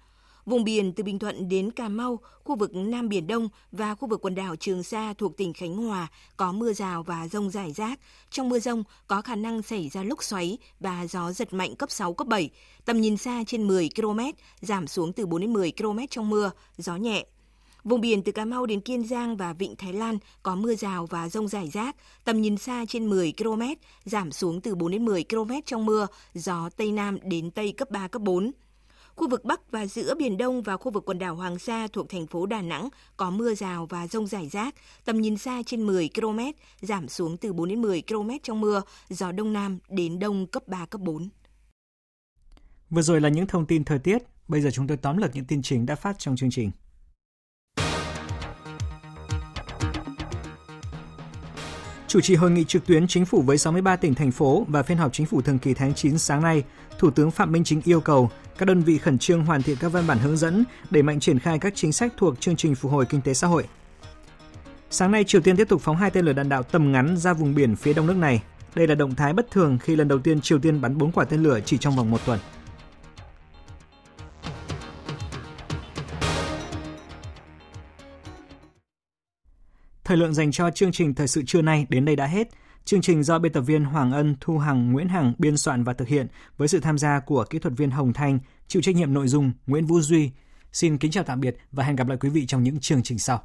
Vùng biển từ Bình Thuận đến Cà Mau, khu vực Nam Biển Đông và khu vực quần đảo Trường Sa thuộc tỉnh Khánh Hòa có mưa rào và rông rải rác. Trong mưa rông có khả năng xảy ra lốc xoáy và gió giật mạnh cấp 6, cấp 7. Tầm nhìn xa trên 10 km, giảm xuống từ 4 đến 10 km trong mưa, gió nhẹ. Vùng biển từ Cà Mau đến Kiên Giang và Vịnh Thái Lan có mưa rào và rông rải rác, tầm nhìn xa trên 10 km, giảm xuống từ 4 đến 10 km trong mưa, gió Tây Nam đến Tây cấp 3, cấp 4. Khu vực Bắc và giữa Biển Đông và khu vực quần đảo Hoàng Sa thuộc thành phố Đà Nẵng có mưa rào và rông rải rác, tầm nhìn xa trên 10 km, giảm xuống từ 4 đến 10 km trong mưa, gió Đông Nam đến Đông cấp 3, cấp 4. Vừa rồi là những thông tin thời tiết, bây giờ chúng tôi tóm lược những tin chính đã phát trong chương trình. Chủ trì hội nghị trực tuyến chính phủ với 63 tỉnh thành phố và phiên họp chính phủ thường kỳ tháng 9 sáng nay, Thủ tướng Phạm Minh Chính yêu cầu các đơn vị khẩn trương hoàn thiện các văn bản hướng dẫn để mạnh triển khai các chính sách thuộc chương trình phục hồi kinh tế xã hội. Sáng nay, Triều Tiên tiếp tục phóng hai tên lửa đạn đạo tầm ngắn ra vùng biển phía đông nước này. Đây là động thái bất thường khi lần đầu tiên Triều Tiên bắn 4 quả tên lửa chỉ trong vòng một tuần. Thời lượng dành cho chương trình thời sự trưa nay đến đây đã hết. Chương trình do biên tập viên Hoàng Ân, Thu Hằng, Nguyễn Hằng biên soạn và thực hiện với sự tham gia của kỹ thuật viên Hồng Thanh, chịu trách nhiệm nội dung Nguyễn Vũ Duy. Xin kính chào tạm biệt và hẹn gặp lại quý vị trong những chương trình sau.